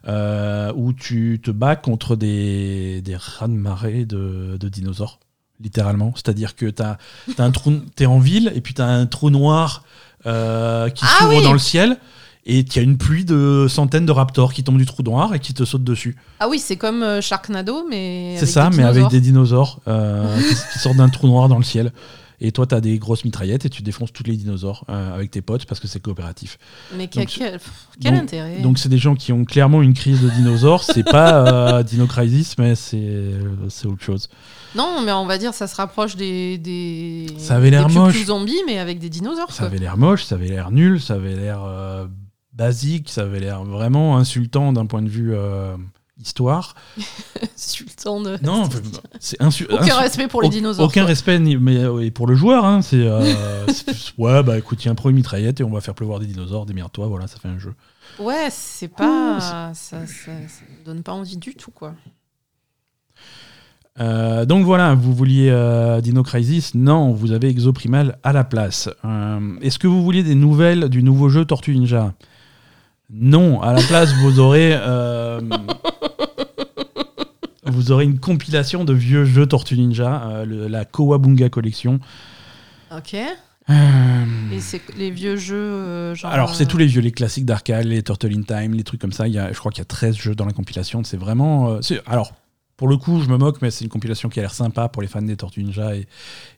euh, où tu te bats contre des, des rats de marée de, de dinosaures, littéralement. C'est-à-dire que tu es en ville et puis tu as un trou noir euh, qui Ah s'ouvre oui dans le ciel et il y a une pluie de centaines de raptors qui tombent du trou noir et qui te sautent dessus. Ah oui, c'est comme euh, Sharknado, mais. C'est ça, mais avec des dinosaures euh, qui, qui sortent d'un trou noir dans le ciel. Et toi, tu as des grosses mitraillettes et tu défonces tous les dinosaures euh, avec tes potes parce que c'est coopératif. Mais quel, Donc, quel, pff, quel donc- intérêt Donc, c'est des gens qui ont clairement une crise de dinosaures. C'est pas euh, Dino Crisis, mais c'est c'est autre chose. Non, mais on va dire ça se rapproche des. des Ça avait l'air des moche. Cthulhu zombies, mais avec des dinosaures. Ça quoi. avait l'air moche, ça avait l'air nul, ça avait l'air euh, basique, ça avait l'air vraiment insultant d'un point de vue euh, histoire. Insultant de. Non, c'est insu- Aucun insu- respect pour les Au- dinosaures. Aucun quoi. respect ni, mais, euh, et pour le joueur. Hein, c'est euh, ouais, bah écoute, il y a un premier mitraillette et on va faire pleuvoir des dinosaures, démerde-toi, voilà, ça fait un jeu. Ouais, c'est pas. ça, ça, ça donne pas envie du tout, quoi. Euh, donc voilà, vous vouliez euh, Dino Crisis Non, vous avez Exoprimal à la place. Euh, Est-ce que vous vouliez des nouvelles du nouveau jeu Tortue Ninja? Non, à la place, vous aurez. vous aurez une compilation de vieux jeux Tortue Ninja, euh, le- la Kowabunga Collection. Ok. Euh, Et c'est les vieux jeux, euh, genre. Alors, c'est tous les vieux, les classiques d'arcade, les Turtle in Time, les trucs comme ça. Il y a, je crois qu'il y a 13 jeux dans la compilation. C'est vraiment. euh, c'est- alors, pour le coup, je me moque, mais c'est une compilation qui a l'air sympa pour les fans des Tortues Ninja et,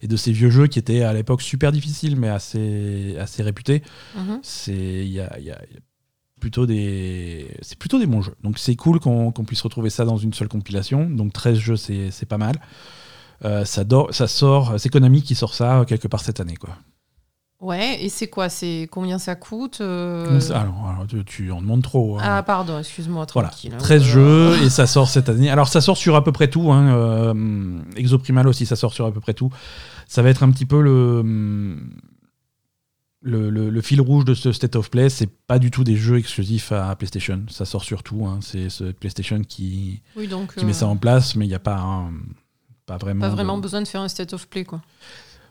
et de ces vieux jeux qui étaient à l'époque super difficiles, mais assez, assez réputés. Mhm. C'est il y a- il y a plutôt des c'est plutôt des bons jeux. Donc c'est cool qu'on puisse retrouver ça dans une seule compilation. Donc 13 jeux, c'est pas mal. Euh, ça, do- ça sort, c'est Konami qui sort ça euh, quelque part cette année, quoi. Ouais, et c'est quoi? C'est combien ça coûte euh, Alors, alors, tu, tu en demandes trop. hein. Ah, pardon, excuse-moi, Voilà, tranquille. hein. 13 Euh, jeux et ça sort cette année. Alors ça sort sur à peu près tout. Hein. euh, Exoprimal aussi, ça sort sur à peu près tout. Ça va être un petit peu le, le, le- le fil rouge de ce State of Play. C'est pas du tout des jeux exclusifs à PlayStation. Ça sort sur tout. hein. C'est ce PlayStation qui, Oui, donc. qui met euh, ça en place, mais il n'y a pas, un- pas vraiment. Pas de- vraiment besoin de faire un state of play, quoi.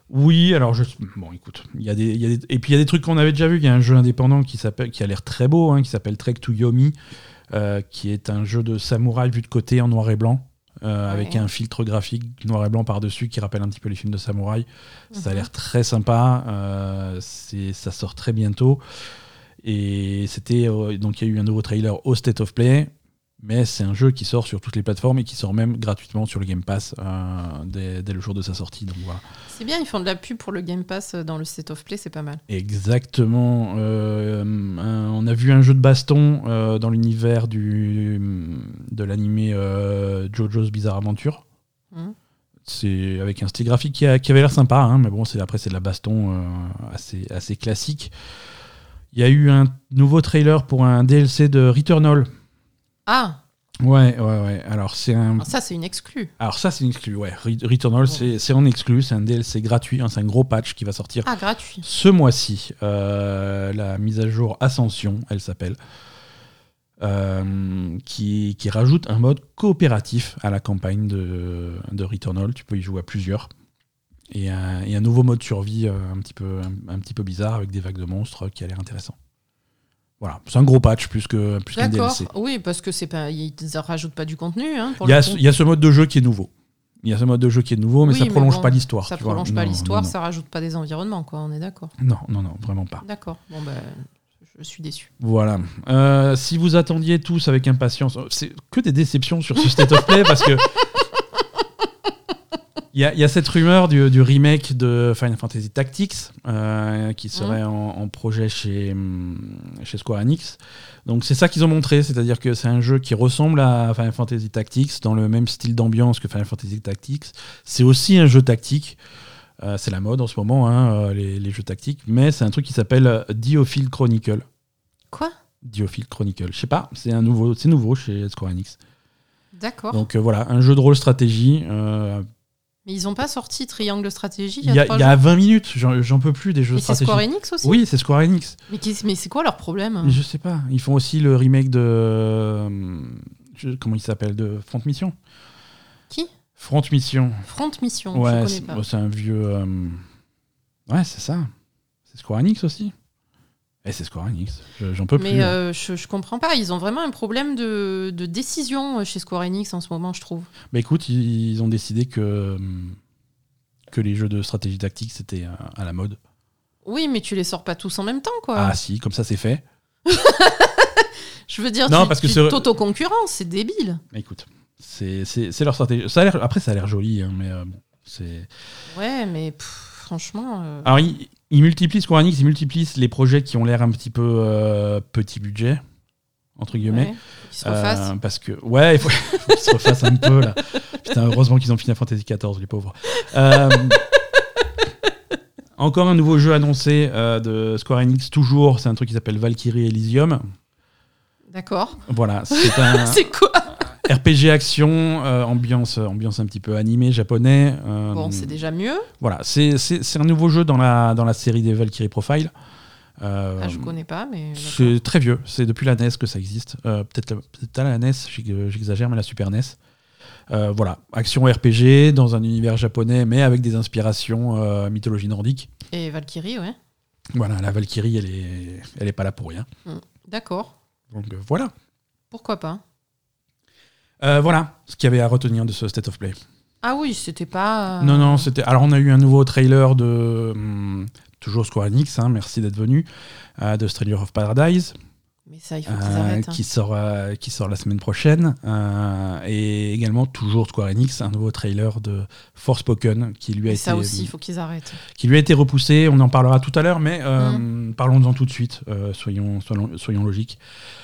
Oui, alors je. Bon, écoute, il y a des, il y a des- et puis il y a des trucs qu'on avait déjà vu. Il y a un jeu indépendant qui s'appelle, qui a l'air très beau, hein, qui s'appelle Trek to Yomi, euh, qui est un jeu de samouraï vu de côté en noir et blanc, euh, avec un filtre graphique noir et blanc par dessus qui rappelle un petit peu les films de samouraï. Ça a Mhm. l'air très sympa. euh, c'est, ça sort très bientôt. Et c'était euh, donc il y a eu un nouveau trailer au State of Play. Mais c'est un jeu qui sort sur toutes les plateformes et qui sort même gratuitement sur le Game Pass euh, dès, dès le jour de sa sortie. Donc voilà. C'est bien, ils font de la pub pour le Game Pass dans le state of play, c'est pas mal. Exactement. Euh, un- on a vu un jeu de baston euh, dans l'univers du de l'animé JoJo's Bizarre Adventure. Mhm. C'est avec un style graphique qui, a- qui avait l'air sympa, hein, mais bon, c'est après c'est de la baston assez assez classique. Il y a eu un nouveau trailer pour un DLC de Returnal. Ah, Ouais, ouais, ouais. Alors c'est un alors ça, c'est une exclue. alors ça c'est une exclu, ouais. Re- Returnal c'est c'est en exclu, c'est un DLC gratuit, hein, c'est un gros patch qui va sortir Ah, gratuit. ce mois-ci. Euh, la mise à jour Ascension, elle s'appelle, euh, qui, qui rajoute un mode coopératif à la campagne de, de Returnal. Tu peux y jouer à plusieurs. Et un, et un nouveau mode survie euh, un, petit peu, un, un petit peu bizarre avec des vagues de monstres qui a l'air intéressant. Voilà, c'est un gros patch plus que plus qu'un D'accord. DLC. Oui, parce que c'est pas, ils rajoutent pas du contenu. Hein, pour Il y, a, il y a ce mode de jeu qui est nouveau. Il y a ce mode de jeu qui est nouveau, mais Oui, ça mais prolonge bon, pas l'histoire. Ça tu vois. prolonge pas l'histoire, ça rajoute pas des environnements, quoi. On est d'accord. Non, non, non, vraiment pas. D'accord. Bon, ben, je suis déçu. Voilà. Euh, si vous attendiez tous avec impatience, c'est que des déceptions sur ce State of Play parce que il y, y a cette rumeur du, du remake de Final Fantasy Tactics euh, qui serait en, en projet chez, hum, chez Square Enix. Donc c'est ça qu'ils ont montré, c'est-à-dire que c'est un jeu qui ressemble à Final Fantasy Tactics dans le même style d'ambiance que Final Fantasy Tactics. C'est aussi un jeu tactique. Euh, c'est la mode en ce moment, hein, euh, les, les jeux tactiques, mais c'est un truc qui s'appelle Diophile Chronicle. Quoi? Diophile Chronicle. Je sais pas, c'est nouveau, nouveau chez Square Enix. D'accord. Donc euh, voilà, un jeu de rôle stratégie. euh, Mais ils ont pas sorti Triangle Stratégie il y a, il y a jours 20 minutes, j'en peux plus des jeux Mais c'est. Square Enix aussi Oui, c'est Square Enix. Mais, mais c'est quoi leur problème Mais je sais pas. Ils font aussi le remake de. comment il s'appelle? De Front Mission Qui? Front Mission. Front Mission, Ouais, je connais c'est pas. bon, c'est un vieux. euh, Ouais, c'est ça. C'est Square Enix aussi. Eh, c'est Square Enix. Je- J'en peux plus. Mais euh, je, je comprends pas, ils ont vraiment un problème de, de décision chez Square Enix en ce moment, je trouve. Bah écoute, ils, ils ont décidé que. que les jeux de stratégie tactique c'était euh, à la mode. Oui, mais tu les sors pas tous en même temps, quoi. Ah si, comme ça c'est fait. je veux dire, Non, tu, parce que tu c'est- t'auto-concurrence, c'est débile. Mais écoute, c'est leur stratégie. Ça a l'air- après, ça a l'air joli, hein, mais euh, bon, c'est. Ouais, mais pff, franchement. euh, Alors, ils, ils multiplient Square Enix, ils multiplient les projets qui ont l'air un petit peu euh, petit budget, entre guillemets. ouais, qu'ils se refassent. Euh, parce que, ouais, il faut, faut qu'ils se refassent un peu là. Putain, heureusement qu'ils ont fini à Fantasy XIV, les pauvres. Encore un nouveau jeu annoncé de Square Enix, toujours, c'est un truc qui s'appelle Valkyrie Elysium. D'accord. Voilà, c'est un c'est quoi RPG action, euh, ambiance, ambiance un petit peu animé japonais. euh, Bon, c'est déjà mieux. Voilà, c'est un nouveau jeu dans la, dans la série des Valkyrie Profile. Euh, Ah, je connais pas, mais. c'est très vieux, c'est depuis la NES que ça existe. Euh, Peut-être pas la NES, j'ex- j'exagère, mais la Super NES. Euh, voilà, action RPG dans un univers japonais, mais avec des inspirations euh, mythologie nordique. Et Valkyrie, ouais. Voilà, la Valkyrie, elle est, elle est pas là pour rien. D'accord. Donc euh, voilà. Pourquoi pas Euh, voilà ce qu'il y avait à retenir de ce State of Play. Ah oui, c'était pas. euh, Non, non, c'était. Alors, on a eu un nouveau trailer de. hum, toujours Square Enix, hein, merci d'être venu. euh, de Stranger of Paradise. Mais ça, il faut qu'ils arrêtent. hein. qui, sort, euh, qui sort la semaine prochaine. Euh, et également, toujours Square Enix, un nouveau trailer de Forspoken qui lui a Et été ça aussi, il faut qu'ils arrêtent. qui lui a été repoussé. On en parlera tout à l'heure, mais euh, parlons-en tout de suite. euh, soyons, soyons, soyons logiques.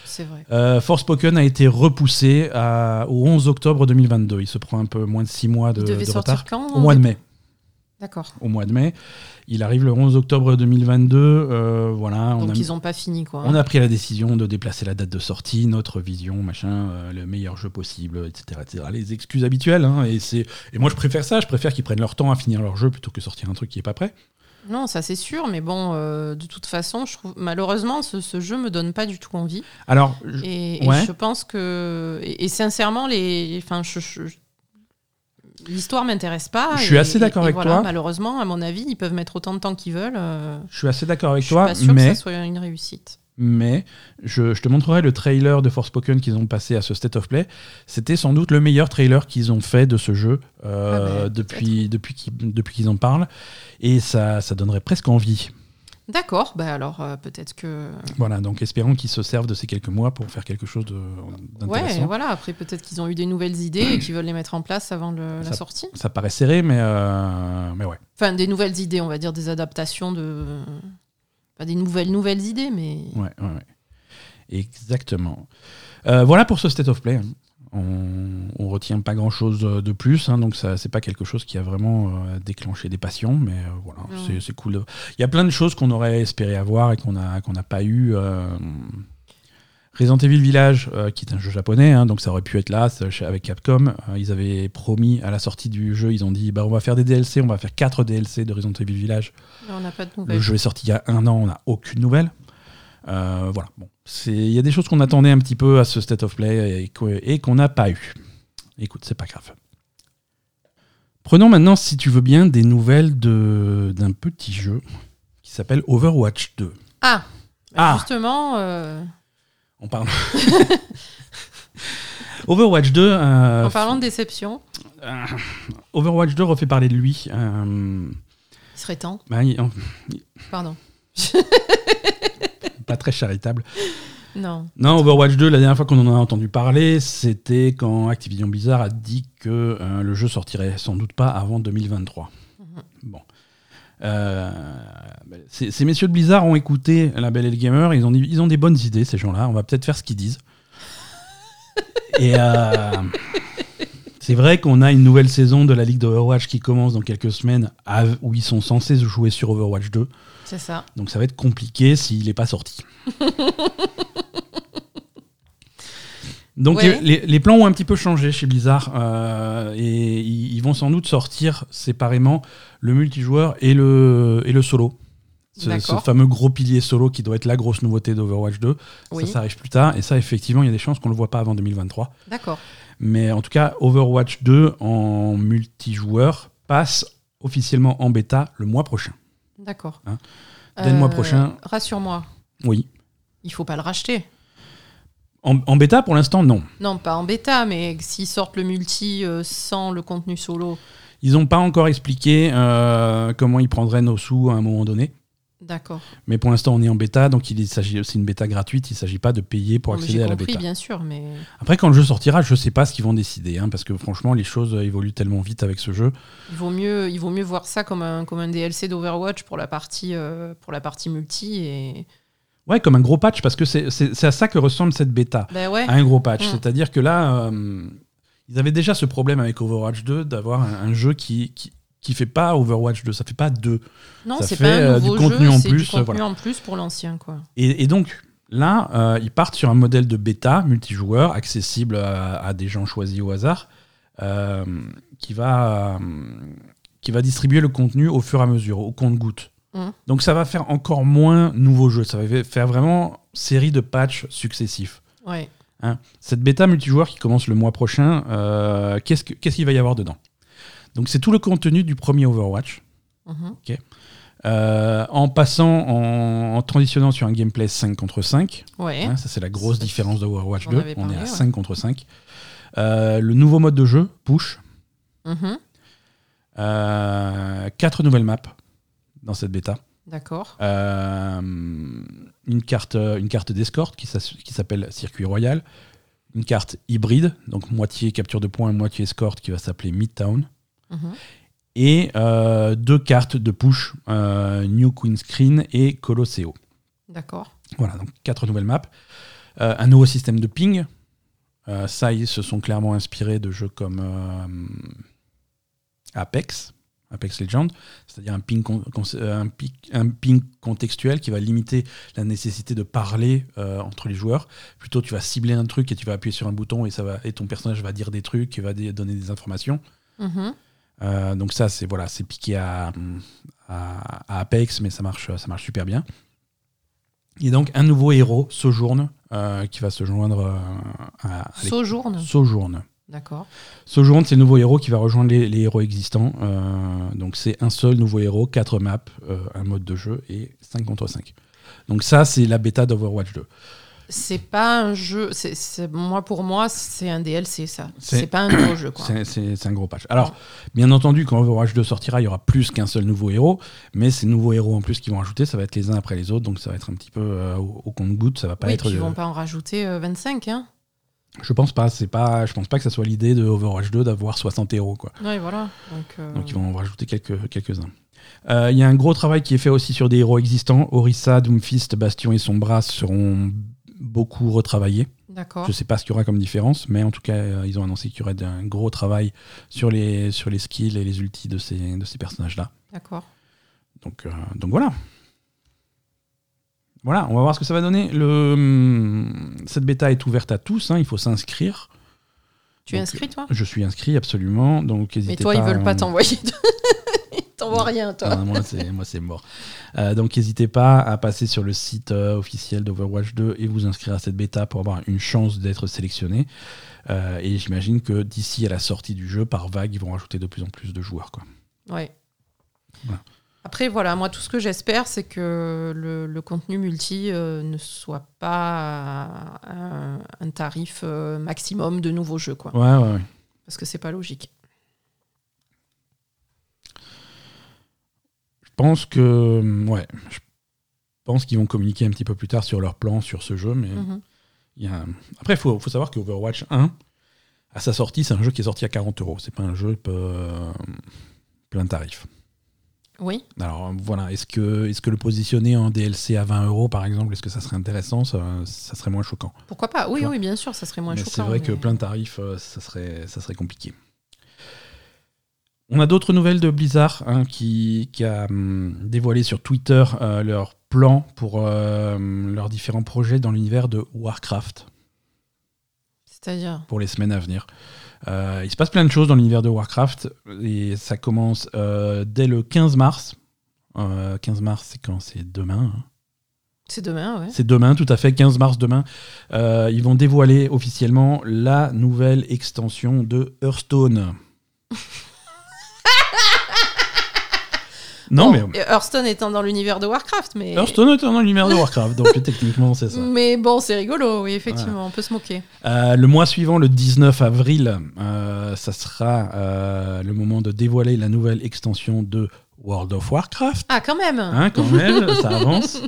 C'est vrai. Euh, Forspoken a été repoussé à- au 11 octobre 2022. Il se prend un peu moins de 6 mois de, il devait de sortir retard. quand Au mois de mai. D'accord. Au mois de mai. Il arrive le 11 octobre 2022. euh, voilà, on Donc a, ils n'ont pas fini, quoi. on a pris la décision de déplacer la date de sortie, notre vision, machin, euh, le meilleur jeu possible, etc. etc. Les excuses habituelles. hein, et, c'est- et moi, je préfère ça. Je préfère qu'ils prennent leur temps à finir leur jeu plutôt que sortir un truc qui est pas prêt. Non, ça c'est sûr, mais bon, euh, de toute façon, je trouve malheureusement ce, ce jeu me donne pas du tout envie. Alors, je- Et, et Ouais. je pense que et, et sincèrement, les, enfin, je- je- l'histoire m'intéresse pas. Je suis et- assez d'accord avec voilà, toi. Malheureusement, à mon avis, ils peuvent mettre autant de temps qu'ils veulent. euh, je suis assez d'accord avec je suis toi, pas sûre mais que ça soit une réussite. mais je, je te montrerai le trailer de Forspoken qu'ils ont passé à ce State of Play. C'était sans doute le meilleur trailer qu'ils ont fait de ce jeu euh, Ah ben, depuis, depuis qu'ils depuis qu'ils en parlent. Et ça, ça donnerait presque envie. D'accord, bah alors euh, peut-être que. Voilà, donc espérons qu'ils se servent de ces quelques mois pour faire quelque chose de- Ouais, d'intéressant. voilà. Après, peut-être qu'ils ont eu des nouvelles idées et qu'ils veulent les mettre en place avant le- la sortie. Ça paraît serré, mais, euh, mais ouais. Enfin, des nouvelles idées, on va dire des adaptations de. Pas des nouvelles nouvelles idées, mais. ouais, ouais, ouais. Exactement. Euh, voilà pour ce State of Play. On, on retient pas grand chose de plus, hein, donc ça c'est pas quelque chose qui a vraiment euh, déclenché des passions, mais euh, voilà, c'est- cool. Il y a plein de choses qu'on aurait espéré avoir et qu'on n'a pas eu. euh, Resident Evil Village, euh, qui est un jeu japonais, hein, donc ça aurait pu être là avec Capcom. Euh, ils avaient promis à la sortie du jeu, ils ont dit bah, on va faire des DLC, on va faire 4 DLC de Resident Evil Village. On n'a pas de Le jeu est sorti il y a un an, on n'a aucune nouvelle. Euh, voilà, bon, c'est il y a des choses qu'on attendait un petit peu à ce State of Play et qu'o- et qu'on n'a pas eu. Écoute, c'est pas grave. Prenons maintenant, si tu veux bien, des nouvelles de d'un petit jeu qui s'appelle Overwatch 2. Ah, Ah. Justement, euh, On parle. Overwatch 2. euh, en parlant de déception, euh, Overwatch 2 refait parler de lui. il serait temps. bah, il- Pardon. pas très charitable. Non. Non, Overwatch 2, la dernière fois qu'on en a entendu parler, c'était quand Activision Blizzard a dit que euh, le jeu sortirait sans doute pas avant 2023. Mhm. Bon. Euh, bah, ces, ces messieurs de Blizzard ont écouté la Belle et le Gamer, ils ont, ils ont des bonnes idées, ces gens-là, on va peut-être faire ce qu'ils disent. et euh, c'est vrai qu'on a une nouvelle saison de la Ligue d'Overwatch qui commence dans quelques semaines, où ils sont censés jouer sur Overwatch 2. C'est ça. Donc ça va être compliqué s'il n'est pas sorti. Donc Ouais. les, les plans ont un petit peu changé chez Blizzard euh, et ils, vont sans doute sortir séparément le multijoueur et le, et le solo. Ce, ce fameux gros pilier solo qui doit être la grosse nouveauté d'Overwatch 2. Oui. Ça, ça arrive plus tard et ça effectivement il y a des chances qu'on ne le voit pas avant 2023. D'accord. Mais en tout cas Overwatch 2 en multijoueur passe officiellement en bêta le mois prochain. D'accord. Hein. Dès le mois Euh, prochain. Rassure-moi, Oui. il faut pas le racheter. En, en bêta, pour l'instant, non. Non, pas en bêta, mais s'ils sortent le multi euh, sans le contenu solo, Ils n'ont pas encore expliqué euh, comment ils prendraient nos sous à un moment donné. D'accord. Mais pour l'instant, on est en bêta, donc il s'agit c'est une bêta gratuite. Il ne s'agit pas de payer pour accéder à la bêta. bien sûr, mais Après, quand le jeu sortira, je ne sais pas ce qu'ils vont décider, hein, parce que franchement, les choses évoluent tellement vite avec ce jeu. il vaut mieux, il vaut mieux voir ça comme un, comme un DLC d'Overwatch pour la partie, euh, pour la partie multi et Ouais, comme un gros patch, parce que c'est à ça que ressemble cette bêta, ben ouais. à un gros patch. Mm. C'est-à-dire que là, euh, ils avaient déjà ce problème avec Overwatch 2 d'avoir un, un jeu qui, qui qui fait pas Overwatch 2, ça fait pas 2. non, c'est pas euh, un du nouveau contenu jeu, en c'est plus, du contenu voilà. en plus pour l'ancien quoi. Et, et donc là, euh, ils partent sur un modèle de bêta multijoueur accessible à, à des gens choisis au hasard, euh, qui, va, euh, qui va distribuer le contenu au fur et à mesure, au compte-goutte. Mhm. Donc ça va faire encore moins nouveau jeu, ça va faire vraiment série de patchs successifs. Ouais. Hein. Cette bêta multijoueur qui commence le mois prochain, euh, qu'est-ce que- qu'est-ce qu'il va y avoir dedans? Donc c'est tout le contenu du premier Overwatch. Mhm. Euh, en passant, en, en transitionnant sur un gameplay 5 contre 5. Ouais. Hein, ça, c'est la grosse différence d'Overwatch j'en 2. avais On parlé, est à ouais. 5 contre 5. Euh, le nouveau mode de jeu, push. Euh, quatre nouvelles maps dans cette bêta. D'accord. Euh, une carte, une carte d'escorte qui s'appelle Circuit Royal. Une carte hybride, donc moitié capture de points, moitié escorte, qui va s'appeler Midtown. Mhm. Et euh, deux cartes de push, New Queen Screen et Colosseo. D'accord. Voilà, donc quatre nouvelles maps. un nouveau système de ping, euh, ça, ils se sont clairement inspirés de jeux comme euh, Apex, Apex Legends, c'est-à-dire un ping, euh, un, ping, contextuel qui va limiter la nécessité de parler entre les joueurs. Plutôt, tu vas cibler un truc et tu vas appuyer sur un bouton et, ça va, et ton personnage va dire des trucs et va donner des informations. Mm-hmm. donc ça, c'est voilà, c'est piqué à, à, Apex, mais ça marche, ça marche super bien. Il y a donc un nouveau héros, Sojourn, euh, qui va se joindre euh, à. Sojourn Sojourn. D'accord. Sojourn, c'est le nouveau héros qui va rejoindre les, héros existants. Euh, donc c'est un seul nouveau héros, 4 maps, un mode de jeu et 5 contre 5. Donc ça, c'est la bêta d'Overwatch 2 c'est pas un jeu. c'est moi pour moi, c'est un DLC ça. C'est pas un gros jeu C'est un gros patch. Alors, bien entendu, quand Overwatch 2 sortira, il y aura plus qu'un seul nouveau héros, mais ces nouveaux héros en plus qui vont rajouter, ça va être les uns après les autres, donc ça va être un petit peu euh, au, compte-goutte. Ça va pas être. Ils vont pas en rajouter 25, euh, hein je pense pas, c'est pas, je pense pas que ça soit l'idée de Overwatch 2 d'avoir 60 héros quoi. Oui, voilà. Euh, donc, ils vont en rajouter quelques quelques uns. Il y a un gros travail qui est fait aussi sur des héros existants. Orisa, Doomfist, Bastion et Sombra seront beaucoup retravaillé. Je ne sais pas ce qu'il y aura comme différence, mais en tout cas, euh, ils ont annoncé qu'il y aurait un gros travail sur les, sur les skills et les ultis de ces, de ces personnages-là. D'accord. Donc, euh, donc voilà. Voilà, on va voir ce que ça va donner. Le, hum, cette bêta est ouverte à tous, hein, il faut s'inscrire. Tu es inscrit, toi? Je suis inscrit, absolument. Donc, Mais toi, ils veulent pas t'envoyer. T'envoies rien, toi. moi, c'est mort. Euh, donc, n'hésitez pas à passer sur le site euh, officiel d'Overwatch 2 et vous inscrire à cette bêta pour avoir une chance d'être sélectionné. Euh, et j'imagine que d'ici à la sortie du jeu, par vague, ils vont rajouter de plus en plus de joueurs. Quoi. Ouais. Après, voilà, moi, tout ce que j'espère, c'est que le, contenu multi ne soit pas un, un tarif maximum de nouveaux jeux. Quoi. Ouais, ouais, ouais. Parce que c'est pas logique. Pense que ouais, je pense qu'ils vont communiquer un petit peu plus tard sur leur plan sur ce jeu, mais mhm. il y a après il faut, faut, savoir qu'Overwatch 1 à sa sortie, c'est un jeu qui est sorti à 40 euros. C'est pas un jeu euh, plein tarif. Oui. Alors voilà, est-ce que, est que le positionner en DLC à 20 euros par exemple, est-ce que ça serait intéressant? Ça, ça, serait moins choquant. Pourquoi pas? Oui, oui, bien sûr, ça serait moins choquant. C'est vrai que plein tarif, euh, ça serait, ça serait compliqué. On a d'autres nouvelles de Blizzard hein, qui, a hum, dévoilé sur Twitter euh, leur plan pour euh, leurs différents projets dans l'univers de Warcraft. C'est-à-dire Pour les semaines à venir. Euh, il se passe plein de choses dans l'univers de Warcraft et ça commence dès le 15 mars. 15 mars, c'est quand? C'est demain. Hein. C'est demain, ouais. C'est demain, tout à fait, 15 mars demain. ils vont dévoiler officiellement la nouvelle extension de Hearthstone. Non, mais. Hearthstone étant dans l'univers de Warcraft, mais. Hearthstone étant dans l'univers de Warcraft, donc techniquement, c'est ça. Mais bon, c'est rigolo, oui, effectivement, on peut se moquer. Euh, le mois suivant, le 19 avril, euh, ça sera euh, le moment de dévoiler la nouvelle extension de World of Warcraft. Ah, quand même hein, Quand même, ça avance.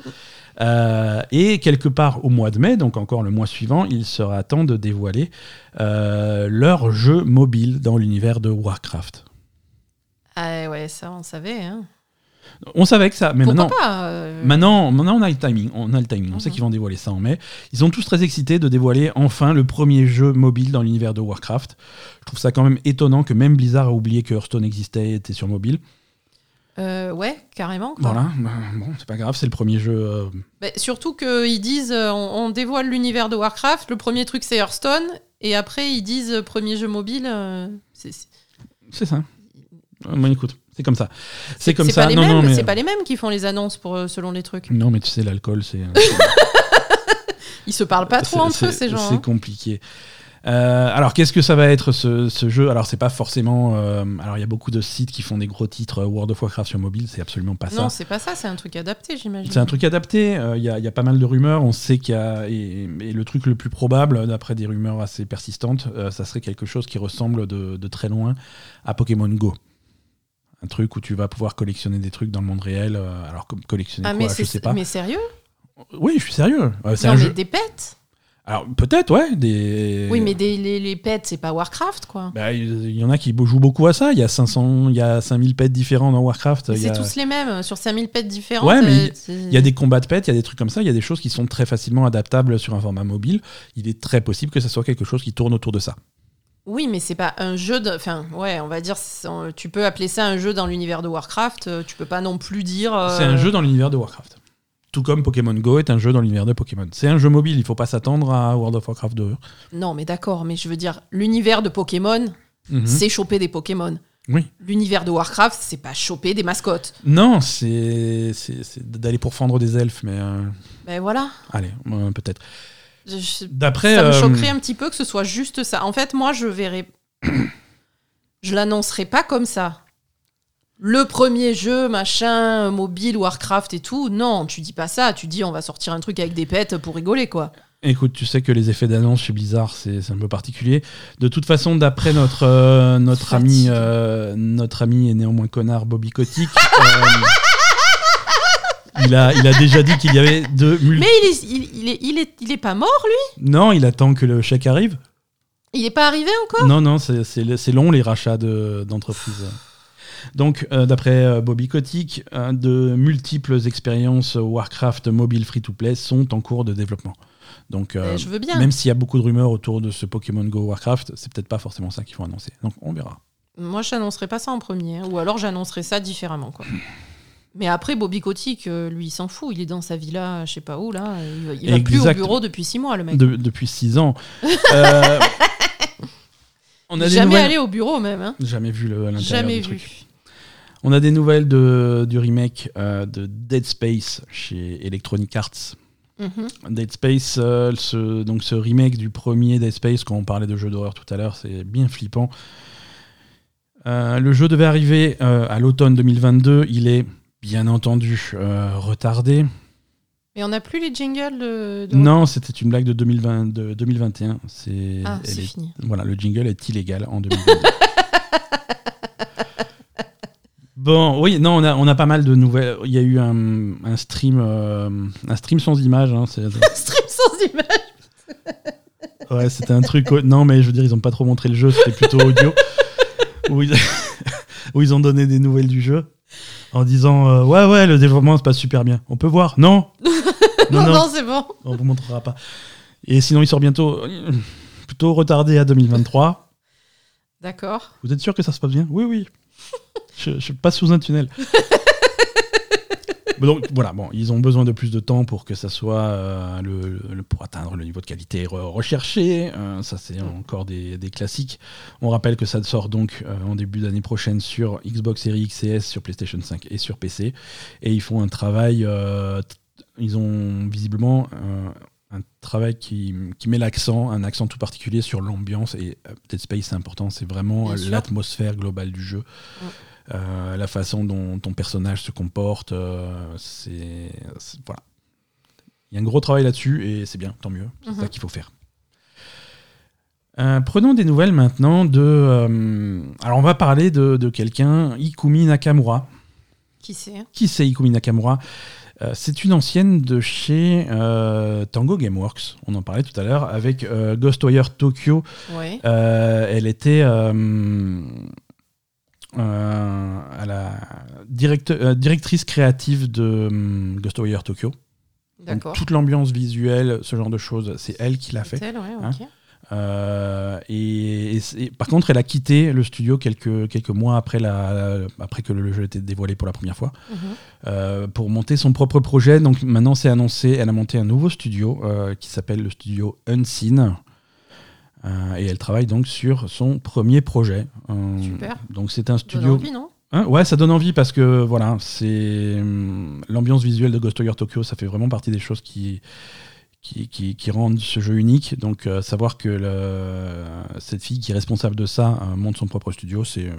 et quelque part au mois de mai, donc encore le mois suivant, il sera temps de dévoiler leur jeu mobile dans l'univers de Warcraft. Ah ouais, ça on savait. Hein. On savait que ça, mais maintenant, euh, maintenant, maintenant, on a le timing. On a le timing. On sait mhm. qu'ils vont dévoiler ça en mai. Ils sont tous très excités de dévoiler enfin le premier jeu mobile dans l'univers de Warcraft. Je trouve ça quand même étonnant que même Blizzard a oublié que Hearthstone existait et était sur mobile. Euh, ouais, carrément. Voilà, bah, bon, c'est pas grave, c'est le premier jeu. Euh. Bah, surtout qu'ils disent on, dévoile l'univers de Warcraft, le premier truc c'est Hearthstone, et après ils disent premier jeu mobile. c'est ça. Bon, écoute. C'est comme ça. C'est comme ça. Pas non, non, mais... C'est pas les mêmes qui font les annonces pour, euh, selon les trucs. Non, mais tu sais, l'alcool, c'est. Euh, Ils se parlent pas trop entre eux, ces gens. C'est hein. compliqué. Euh, alors, qu'est-ce que ça va être ce, ce jeu? Alors, c'est pas forcément. alors, il y a beaucoup de sites qui font des gros titres World of Warcraft sur mobile, c'est absolument pas ça. Non, c'est pas ça, c'est un truc adapté, j'imagine. C'est un truc adapté. Il y, a, y, a pas mal de rumeurs. On sait qu'il y a. Et, le truc le plus probable, d'après des rumeurs assez persistantes, ça serait quelque chose qui ressemble de, de très loin à Pokémon Go. Un truc où tu vas pouvoir collectionner des trucs dans le monde réel. euh, alors, collectionner Ah, quoi, mais, je sais pas. mais sérieux? Oui, je suis sérieux. Euh, c'est Non, un mais jeu. des pets? Alors, peut-être, ouais. Des... Oui, mais des, les, les pets, c'est pas Warcraft, quoi. Bah, Il y en a qui jouent beaucoup à ça. Il y a 500, il y a 5000 pets différents dans Warcraft. C'est a... tous les mêmes, sur 5000 pets différents. Ouais, mais c'est- Il y a des combats de pets, il y a des trucs comme ça, il y a des choses qui sont très facilement adaptables sur un format mobile. Il est très possible que ça soit quelque chose qui tourne autour de ça. Oui, mais c'est pas un jeu de. Enfin, ouais, on va dire. Tu peux appeler ça un jeu dans l'univers de Warcraft. euh, Tu peux pas non plus dire. euh, C'est un jeu dans l'univers de Warcraft. Tout comme Pokémon Go est un jeu dans l'univers de Pokémon. C'est un jeu mobile, il faut pas s'attendre à World of Warcraft 2. Non, mais d'accord, mais je veux dire, l'univers de Pokémon, Mhm. c'est choper des Pokémon. Oui. L'univers de Warcraft, c'est pas choper des mascottes. Non, c'est d'aller pour fendre des elfes, mais euh, Ben voilà. allez, euh, peut-être. D'après. ça me euh, choquerait un petit peu que ce soit juste ça. En fait, moi, je verrais. je l'annoncerai pas comme ça. Le premier jeu, machin, mobile, Warcraft et tout. Non, tu dis pas ça. Tu dis on va sortir un truc avec des pets pour rigoler, quoi. Écoute, tu sais que les effets d'annonce chez Blizzard, c'est un peu particulier. De toute façon, d'après notre, euh, notre, ami, euh, notre ami et néanmoins connard Bobby Kotick, euh, il, a, il a déjà dit qu'il y avait deux mul- Mais il est, il, il est, il est, il est pas mort, lui? Non, il attend que le chèque arrive. Il est pas arrivé encore? Non, non, c'est- long les rachats de- d'entreprises. Donc, euh, d'après euh, Bobby Kotick, euh, de multiples expériences Warcraft mobile free-to-play sont en cours de développement. Donc, euh, Mais Je veux bien. Même s'il y a beaucoup de rumeurs autour de ce Pokémon Go Warcraft, c'est peut-être pas forcément ça qu'il faut annoncer. Donc on verra. Moi, j'annoncerai pas ça en premier. Ou alors, j'annoncerai ça différemment, quoi. Mais après, Bobby Kotick, euh, lui, il s'en fout. Il est dans sa villa, je sais pas où, là. Il, il va plus au bureau depuis six mois, le mec. De- depuis 6 ans. Euh, on a Jamais nouvelles. allé au bureau, même. Hein. Jamais vu le, à l'intérieur Jamais du vu. truc. On a des nouvelles de, du remake euh, de Dead Space chez Electronic Arts. Mhm. Dead Space, euh, ce, donc ce remake du premier Dead Space, quand on parlait de jeux d'horreur tout à l'heure, c'est bien flippant. Euh, le jeu devait arriver euh, à l'automne 2022. Il est bien entendu euh, retardé. Et on n'a plus les jingles de. de- Non, c'était une blague de, 2020, de 2021. C'est, Ah, c'est est- fini. voilà, le jingle est illégal en 2022. bon, oui, non, on a, on a pas mal de nouvelles. Il y a eu un, un stream, euh, un stream sans image. hein, c'est- Stream sans image. Ouais, c'était un truc. Non, mais je veux dire, ils ont pas trop montré le jeu, c'était plutôt audio. où, ils... où ils ont donné des nouvelles du jeu en disant euh, Ouais, ouais, le développement se passe super bien. On peut voir Non Non, non, c'est bon. on vous montrera pas. Et sinon, il sort bientôt, plutôt retardé à 2023. D'accord. Vous êtes sûr que ça se passe bien? Oui, oui. Je, je passe sous un tunnel. Donc voilà, bon, ils ont besoin de plus de temps pour que ça soit euh, le, le- pour atteindre le niveau de qualité re- recherché. Euh, ça, c'est encore des, des classiques. On rappelle que ça sort donc euh, en début d'année prochaine sur Xbox Series X et S, sur PlayStation 5 et sur PC. Et ils font un travail. euh, ils ont visiblement un travail qui, qui met l'accent, un accent tout particulier sur l'ambiance. Et Dead Space, c'est important. C'est vraiment l'atmosphère globale du jeu. Euh, la façon dont ton personnage se comporte, euh, c'est voilà. Il y a un gros travail là-dessus et c'est bien, tant mieux. C'est Mhm. ça qu'il faut faire. Euh, prenons des nouvelles maintenant de. alors on va parler de, de quelqu'un, Ikumi Nakamura. Qui c'est? Qui c'est Ikumi Nakamura? C'est une ancienne de chez euh, Tango Gameworks. On en parlait tout à l'heure avec euh, Ghostwire Tokyo. Ouais. Euh, elle était à la direct- euh, directrice créative de hum, Ghostwire Tokyo. Donc, D'accord. toute l'ambiance visuelle, ce genre de choses, c'est elle qui l'a fait. C'est elle, ouais, Hein ok. Euh, et, par contre, elle a quitté le studio quelques, quelques mois après, la, après que le jeu était dévoilé pour la première fois Mhm. euh, pour monter son propre projet. Donc maintenant, c'est annoncé, elle a monté un nouveau studio euh, qui s'appelle le studio Unseen. Euh, et elle travaille donc sur son premier projet. Euh, Super. Donc c'est un Donne studio. envie, non? Hein, ouais, ça donne envie parce que voilà, c'est hum, l'ambiance visuelle de Ghostwire Tokyo, ça fait vraiment partie des choses qui qui, qui, qui rendent ce jeu unique. Donc euh, savoir que le- cette fille qui est responsable de ça monte son propre studio, c'est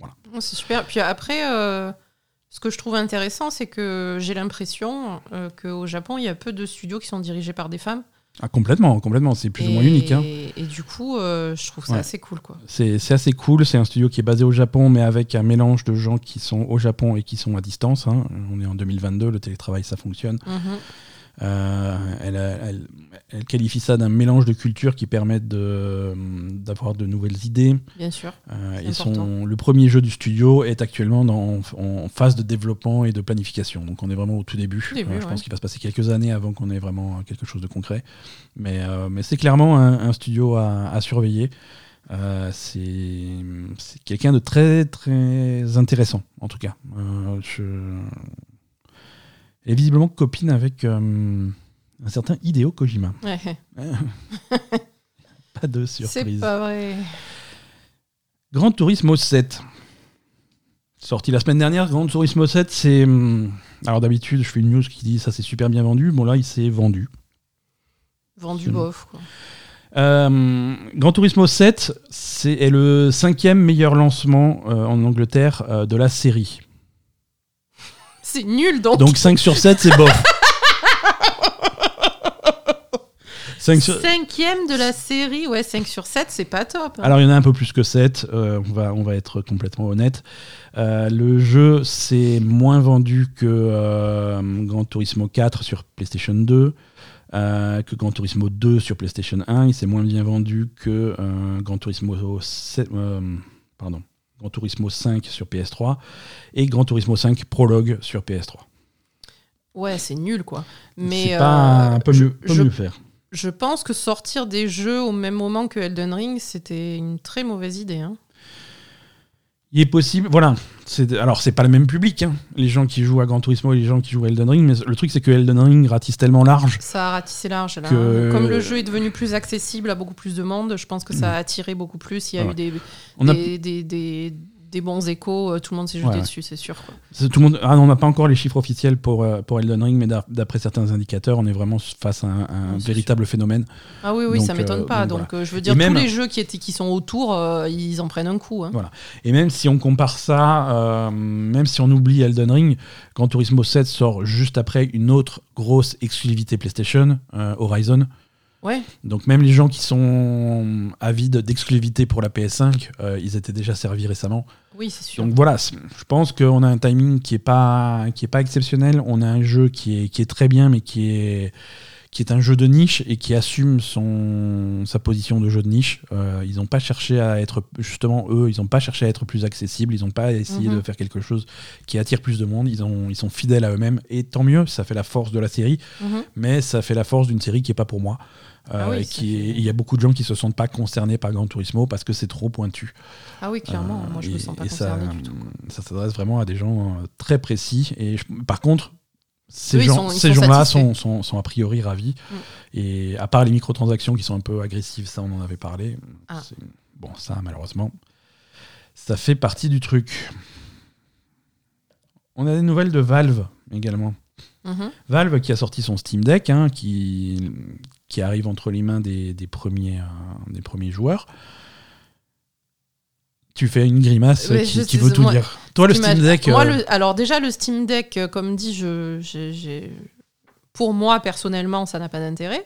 Oh, C'est super. Puis après, ce que je trouve intéressant, c'est que j'ai l'impression qu'au Japon, il y a peu de studios qui sont dirigés par des femmes. Ah, complètement, complètement. C'est plus ou moins unique. Hein. Et du coup, euh, je trouve ça assez cool. quoi. C'est assez cool. C'est un studio qui est basé au Japon, mais avec un mélange de gens qui sont au Japon et qui sont à distance. Hein. On est en 2022, le télétravail, ça fonctionne. Mhm. Elle, elle, qualifie ça d'un mélange de cultures qui permettent d'avoir de, nouvelles idées. Bien sûr. Euh, et son, le premier jeu du studio est actuellement dans, en phase de développement et de planification. Donc on est vraiment au tout début. Euh, je pense qu'il va se passer quelques années avant qu'on ait vraiment quelque chose de concret. Mais, mais c'est clairement un, studio à, à surveiller. c'est quelqu'un de très très intéressant en tout cas. je, est visiblement copine avec euh, un certain Hideo Kojima. pas de surprise. C'est pas vrai. Grand Turismo 7. Sorti la semaine dernière, Grand Turismo 7, c'est. Hum, alors d'habitude, je fais une news qui dit ça c'est super bien vendu. Bon là, il s'est vendu. Vendu bof, quoi. Euh, Gran Turismo 7 c'est le cinquième meilleur lancement euh, en Angleterre de la série. C'est nul donc. Donc 5 sur 7, c'est bof. 5 sur... Cinquième de la série, ouais, 5 sur 7, c'est pas top. Hein. Alors il y en a un peu plus que 7, euh, on, va, on va être complètement honnête. Euh, le jeu s'est moins vendu que euh, Gran Turismo 4 sur PlayStation 2, que Gran Turismo 2 sur PlayStation 1. Il s'est moins bien vendu que Gran Turismo 7, pardon, Gran Turismo 5 sur PS3 et Gran Turismo 5 Prologue sur PS3. Ouais, c'est nul quoi. Mais c'est pas euh, mieux, je, mieux faire. Je pense que sortir des jeux au même moment que Elden Ring, c'était une très mauvaise idée. Hein il est possible, voilà. Alors, c'est pas le même public, hein, les gens qui jouent à Gran Turismo et les gens qui jouent à Elden Ring, mais le truc, c'est que Elden Ring ratisse tellement large. Ça a ratissé large, là. Comme le jeu est devenu plus accessible à beaucoup plus de monde, je pense que ça a attiré beaucoup plus. Il y a eu des, des, des des bons échos, euh, tout le monde s'est jeté dessus, c'est sûr. Tout le monde... Ah, on n'a pas encore les chiffres officiels pour, euh, pour Elden Ring, mais d'après certains indicateurs, on est vraiment face à un, véritable phénomène. Ah oui, oui, ça m'étonne euh, pas. Donc, je veux dire, tous les jeux qui, étaient, qui sont autour, ils en prennent un coup. Hein. Voilà. Et même si on compare ça, même si on oublie Elden Ring, quand Turismo 7 sort juste après une autre grosse exclusivité PlayStation, Horizon. Ouais. Donc même les gens qui sont avides d'exclusivité pour la PS5, euh, ils étaient déjà servis récemment. Oui, c'est sûr. Donc voilà, je pense qu'on a un timing qui est pas qui est pas exceptionnel. On a un jeu qui est qui est très bien, mais qui est qui est un jeu de niche et qui assume son sa position de jeu de niche. Euh, ils n'ont pas cherché à être justement eux, ils n'ont pas cherché à être plus accessibles. Ils n'ont pas essayé de mhm. faire quelque chose qui attire plus de monde. Ils ont ils sont fidèles à eux-mêmes et tant mieux. Ça fait la force de la série, mhm. mais ça fait la force d'une série qui est pas pour moi. Euh, ah qui il y a beaucoup de gens qui se sentent pas concernés par Gran Turismo parce que c'est trop pointu. Ah oui, clairement. Moi, je me sens pas concerné ça, du tout. Ça s'adresse vraiment à des gens euh, très précis. Et par contre, ces gens, ces gens-là sont, sont, sont, a priori ravis. Mm. Et à part les microtransactions qui sont un peu agressives, ça on en avait parlé. Ah. Bon, ça malheureusement, ça fait partie du truc. On a des nouvelles de Valve également. Mm-hmm. Valve qui a sorti son Steam Deck, hein, qui, qui arrive entre les mains des, premiers, euh, des premiers joueurs. Tu fais une grimace qui, veut tout dire. Toi, le Steam Deck. Euh, alors, déjà, le Steam Deck, euh, comme dit, je, pour moi, personnellement, ça n'a pas d'intérêt.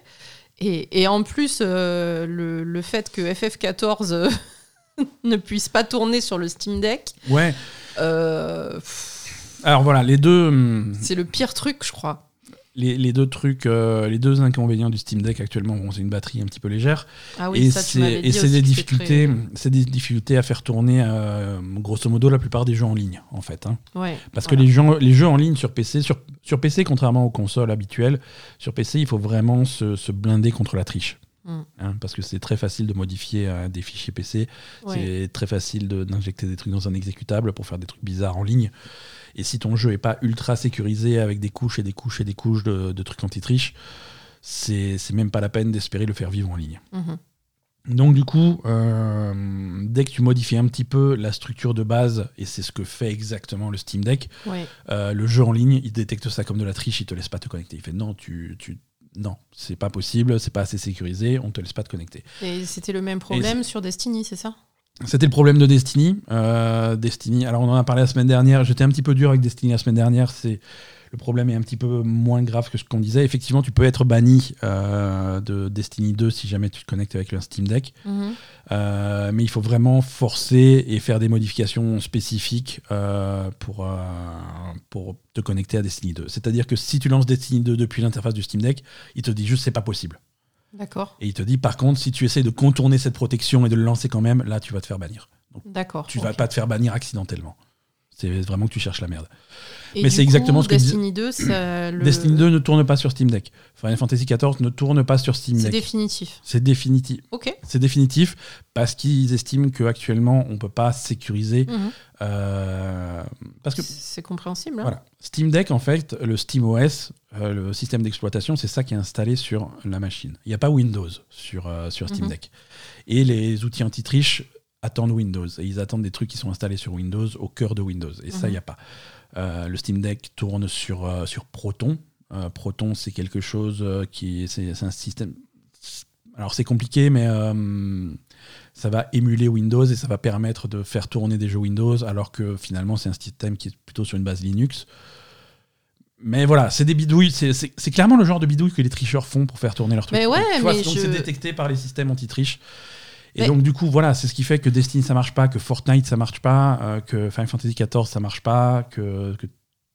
Et, en plus, le, fait que FF14 ne puisse pas tourner sur le Steam Deck. Ouais. alors voilà, les deux. Hum, C'est le pire truc, je crois les, deux trucs, euh, les deux inconvénients du Steam Deck actuellement, bon, c'est une batterie un petit peu légère. Ah oui, et c'est des difficultés, c'est des difficultés à faire tourner, euh, grosso modo, la plupart des jeux en ligne, en fait. Hein. Parce que les jeux, les jeux en ligne sur PC, sur, sur PC, contrairement aux consoles habituelles, sur PC, il faut vraiment se, blinder contre la triche. Mm. Hein, parce que c'est très facile de modifier euh, des fichiers PC, c'est très facile d'injecter des trucs dans un exécutable pour faire des trucs bizarres en ligne. Et si ton jeu est pas ultra sécurisé avec des couches et des couches et des couches de, trucs anti-triche, c'est même pas la peine d'espérer le faire vivre en ligne. Mhm. Donc du coup, euh, dès que tu modifies un petit peu la structure de base, et c'est ce que fait exactement le Steam Deck, euh, le jeu en ligne, il détecte ça comme de la triche, il te laisse pas te connecter. Il fait non, tu, tu non, c'est pas possible, c'est pas assez sécurisé, on te laisse pas te connecter. Et c'était le même problème sur Destiny, c'est ça? C'était le problème de Destiny. Euh, Destiny, alors on en a parlé la semaine dernière, j'étais un petit peu dur avec Destiny la semaine dernière, c'est le problème est un petit peu moins grave que ce qu'on disait. Effectivement, tu peux être banni euh, de Destiny 2 si jamais tu te connectes avec le Steam Deck. Mhm. Euh, mais il faut vraiment forcer et faire des modifications spécifiques euh, pour, pour te connecter à Destiny 2. C'est-à-dire que si tu lances Destiny 2 depuis l'interface du Steam Deck, il te dit juste c'est pas possible. D'accord. Et il te dit par contre, si tu essayes de contourner cette protection et de le lancer quand même, là tu vas te faire bannir. D'accord. Tu vas pas te faire bannir accidentellement. C'est vraiment que tu cherches la merde. Et mais c'est exactement ce que Destiny 2, ça, le- Destiny 2 ne tourne pas sur Steam Deck. Final Fantasy XIV ne tourne pas sur Steam c'est Deck. définitif. C'est définitif. Ok. C'est définitif parce qu'ils estiment qu'actuellement on peut pas sécuriser. Mhm. euh, parce que C'est compréhensible. hein. voilà, Steam Deck en fait, le Steam OS, euh, le système d'exploitation, c'est ça qui est installé sur la machine. Il n'y a pas Windows sur, euh, sur Steam Mhm. Deck. Et les outils anti-triche attendent Windows. Et ils attendent des trucs qui sont installés sur Windows au cœur de Windows. Et ça, il Mhm. n'y a pas. Euh, le Steam Deck tourne sur, euh, sur Proton. Euh, Proton, c'est quelque chose euh, qui. C'est c'est un système. Alors, c'est compliqué, mais euh, ça va émuler Windows et ça va permettre de faire tourner des jeux Windows, alors que finalement, c'est un système qui est plutôt sur une base Linux. Mais voilà, c'est des bidouilles. C'est clairement le genre de bidouilles que les tricheurs font pour faire tourner leur truc. Mais ouais, mais je- c'est détecté par les systèmes anti-triche. Et Mais- donc, du coup, voilà, c'est ce qui fait que Destiny ça marche pas, que Fortnite ça marche pas, euh, que Final Fantasy XIV ça marche pas, que, que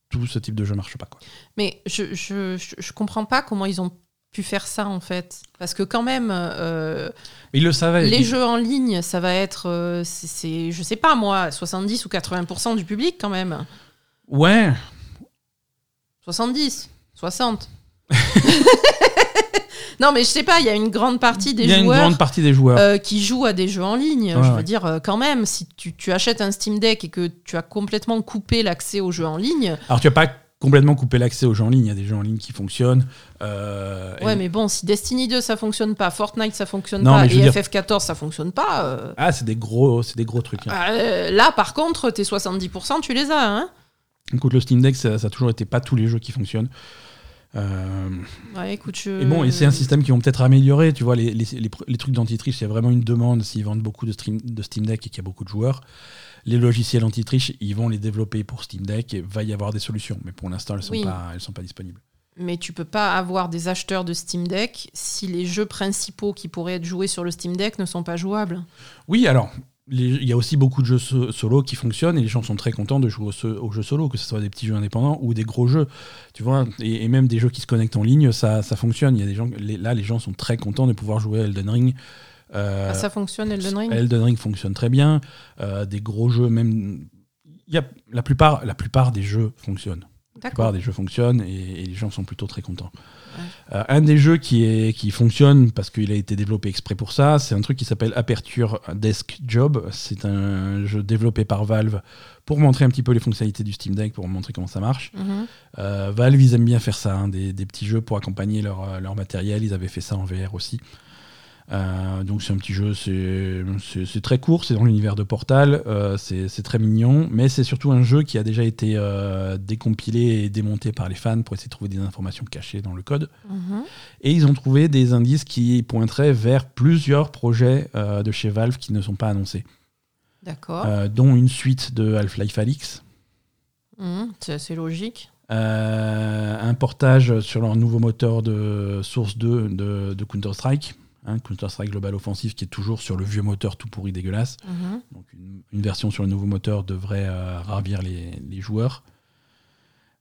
tout ce type de jeu marche pas. Quoi. Mais je, je, je, je comprends pas comment ils ont pu faire ça en fait. Parce que quand même, euh, le savaient. les jeux en ligne, ça va être, euh, c'est, je sais pas moi, 70 ou 80% du public quand même. Ouais, 70, 60. non mais je sais pas, il y a une grande partie des une joueurs grande partie des joueurs. euh, qui jouent à des jeux en ligne. Ouais, je ouais. veux dire, euh, quand même, si tu, tu achètes un Steam Deck et que tu as complètement coupé l'accès aux jeux en ligne, Alors, tu vas pas complètement couper l'accès aux jeux en ligne. Il y a des jeux en ligne qui fonctionnent. euh, ouais, et- mais bon, si Destiny 2 ça fonctionne pas, Fortnite ça fonctionne Non, pas, et veux dire- FF14 ça fonctionne pas, euh, Ah, c'est des gros, c'est des gros trucs. hein. euh, là par contre, tes 70%, tu les as, hein Écoute, le Steam Deck, ça, ça a toujours été pas tous les jeux qui fonctionnent. Euh, Ouais, écoute, je... Et bon, et c'est un système qu'ils vont peut-être améliorer. Tu vois, les, les, les, les trucs d'anti-triche, il y a vraiment une demande s'ils vendent beaucoup de, stream, de Steam Deck et qu'il y a beaucoup de joueurs. Les logiciels anti-triche, ils vont les développer pour Steam Deck et va y avoir des solutions. Mais pour l'instant, elles sont Oui. pas, elles sont pas disponibles. Mais tu peux pas avoir des acheteurs de Steam Deck si les jeux principaux qui pourraient être joués sur le Steam Deck ne sont pas jouables. Oui, alors, il y a aussi beaucoup de jeux so- solo qui fonctionnent et les gens sont très contents de jouer aux, jeux solo, que ce soit des petits jeux indépendants ou des gros jeux. Tu vois, et, et même des jeux qui se connectent en ligne, ça, ça fonctionne. Il y a des gens, les- là, les gens sont très contents de pouvoir jouer à Elden Ring. Euh, Ah, ça fonctionne, Elden Ring? Elden Ring fonctionne très bien. Euh, des gros jeux, même. Y a, la, plupart, la plupart des jeux fonctionnent. La plupart des jeux fonctionnent et, et les gens sont plutôt très contents. Euh, un des jeux qui, est, qui fonctionne parce qu'il a été développé exprès pour ça, c'est un truc qui s'appelle Aperture Desk Job. C'est un jeu développé par Valve pour montrer un petit peu les fonctionnalités du Steam Deck, pour montrer comment ça marche. Mhm. Euh, Valve, ils aiment bien faire ça, hein, des, des petits jeux pour accompagner leur, euh, leur matériel. Ils avaient fait ça en VR aussi. Euh, donc c'est un petit jeu, c'est- très court, c'est dans l'univers de Portal, euh, c'est très mignon, mais c'est surtout un jeu qui a déjà été euh, décompilé et démonté par les fans pour essayer de trouver des informations cachées dans le code. Mhm. Et ils ont trouvé des indices qui pointeraient vers plusieurs projets de chez Valve qui ne sont pas annoncés, D'accord. dont une suite de Half-Life Alyx. Mhm. C'est assez logique. Un portage sur leur nouveau moteur de Source 2 de, de Counter-Strike, hein, Counter-Strike Global Offensive qui est toujours sur le vieux moteur tout pourri dégueulasse. Mhm. Donc une, une version sur le nouveau moteur devrait euh, ravir les, les joueurs.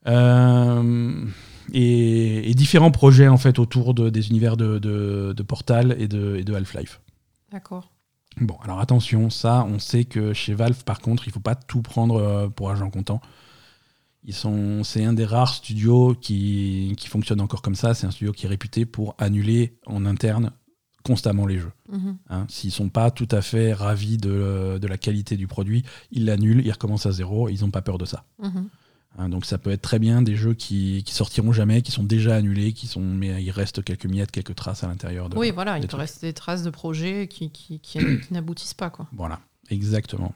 Euh, et, et différents projets en fait autour de- des univers de, de- de Portal et de, et de Half-Life. D'accord. Bon, alors attention, ça, on sait que chez Valve, par contre, il faut pas tout prendre euh, pour argent comptant. Ils sont, c'est un des rares studios qui, qui fonctionne encore comme ça. C'est un studio qui est réputé pour annuler en interne constamment les jeux. Mhm. hein. S'ils sont pas tout à fait ravis de, de la qualité du produit, ils l'annulent, ils recommencent à zéro. Ils n'ont pas peur de ça. Mhm. hein. donc ça peut être très bien des jeux qui, qui sortiront jamais, qui sont déjà annulés, qui sont, mais il reste quelques miettes, quelques traces à l'intérieur. De, Oui, voilà, il te reste des traces de projets qui, qui, qui- qui n'aboutissent pas. Quoi. Voilà, exactement.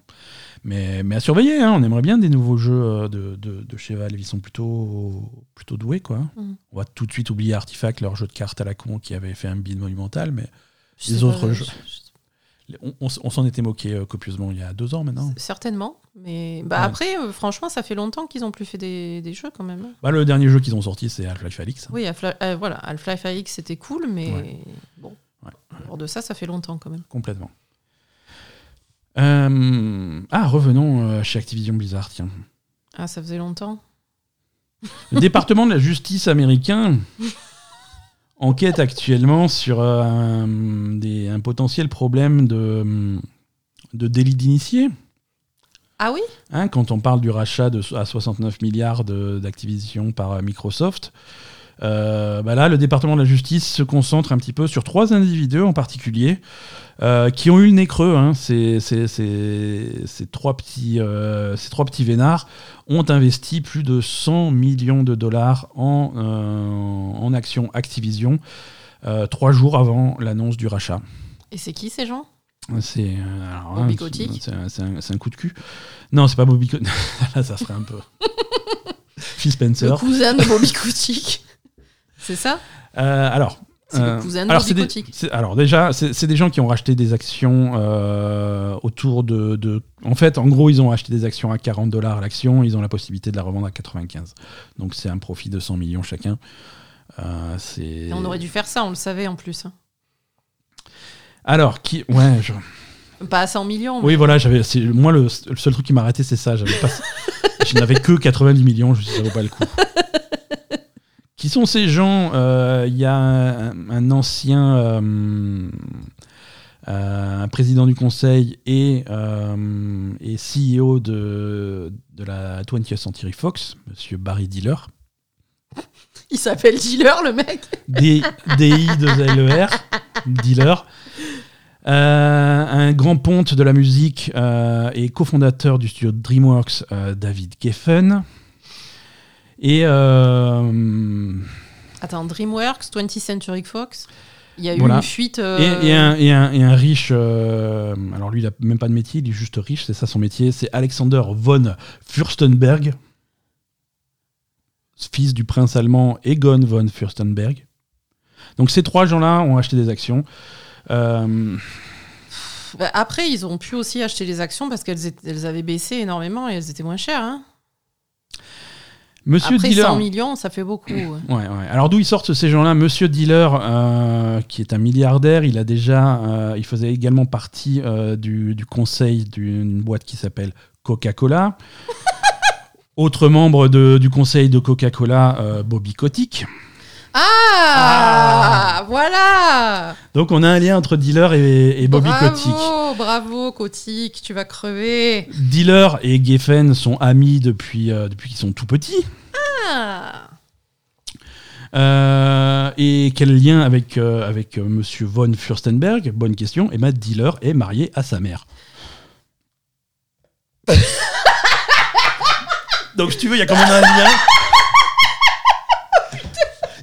Mais, mais à surveiller, hein, on aimerait bien des nouveaux jeux euh, de, de, de chez Valve. Ils sont plutôt, plutôt doués, quoi. Mhm. On va tout de suite oublier Artifact, leur jeu de cartes à la con qui avait fait un bid monumental, mais Je Les autres pas, jeux. je- je- On, on s- on s'en était moqué euh, copieusement il y a deux ans maintenant. Certainement. Mais bah, Ouais. après, euh, franchement, ça fait longtemps qu'ils ont plus fait des, des jeux quand même. hein. Bah, le dernier jeu qu'ils ont sorti, c'est Half-Life Alyx. Oui, Half-Life- euh, voilà, Half-Life c'était cool, mais Ouais. bon. Ouais. Hors de ça, ça fait longtemps quand même. Complètement. Euh, Ah, revenons euh, chez Activision Blizzard, tiens. Ah, ça faisait longtemps. Le département de la justice américain enquête actuellement sur euh, un, des- un potentiel problème de, de délit d'initié. Ah oui? Hein, quand on parle du rachat de, à 69 milliards d'Activision par euh, Microsoft, euh, bah là, le département de la justice se concentre un petit peu sur trois individus en particulier euh, qui ont eu le nez creux. hein. Ces, ces- ces- ces trois petits, euh, ces trois petits vénards ont investi plus de 100 millions de dollars en, en actions Activision trois jours avant l'annonce du rachat. Et c'est qui ces gens? C'est alors, Bobby hein, c'est un, coup de cul. Non, c'est pas Bobby Kotick. Là, ça serait un peu. Phil Le Spencer. cousin de Bobby Kotick. C'est ça Euh, alors. C'est le euh, cousin de alors, des- alors déjà, c'est des gens qui ont racheté des actions euh, autour de, de- En fait, en gros, ils ont acheté des actions à 40 dollars l'action. Ils ont la possibilité de la revendre à 95. Donc c'est un profit de 100 millions chacun. Et on aurait dû faire ça, on le savait en plus. hein. Alors qui. Ouais. Je... Pas à 100 millions. Oui, voilà, j'avais. Moi, le, le seul truc qui m'a arrêté, c'est ça. Pas. je n'avais que 90 millions. Je me suis dit, ça vaut pas le coup. Qui sont ces gens? Euh, Il y a un, un ancien. euh, euh, un président du conseil et, et CEO de, de la 20th Century Fox, monsieur Barry Diller. Il s'appelle Dealer, le mec. D- D-I-2-L-E-R, dealer. Euh, un grand ponte de la musique euh, et cofondateur du studio DreamWorks, euh, David Geffen. Et euh, Attends, DreamWorks, 20th Century Fox. Il y a eu Voilà. une fuite. et, euh, et un, et un- et un riche. euh, alors lui, il a même pas de métier, il est juste riche, c'est ça son métier. C'est Alexander von Fürstenberg, fils du prince allemand Egon von Fürstenberg. Donc ces trois gens-là ont acheté des actions. Euh, bah, après, ils ont pu aussi acheter les actions parce qu'elles elles avaient baissé énormément et elles étaient moins chères. hein. Monsieur Après, Dealer. 100 millions, ça fait beaucoup. ouais. Ouais. Alors d'où ils sortent ces gens-là? Monsieur Dealer, euh, qui est un milliardaire, il a déjà, euh, il faisait également partie euh, du, du conseil d'une boîte qui s'appelle Coca-Cola. Autre membre de- du conseil de Coca-Cola, Bobby Kotick. Ah, Voilà Donc on a un lien entre Dealer et, et Bobby Bravo, Kotick. bravo, Kotick, tu vas crever. Dealer et Geffen sont amis depuis, euh, depuis qu'ils sont tout petits. Euh, et quel lien avec, euh, avec euh, Monsieur von Fürstenberg? Bonne question. Et Matt Dealer est marié à sa mère. Donc, si tu veux, il y a quand même un lien.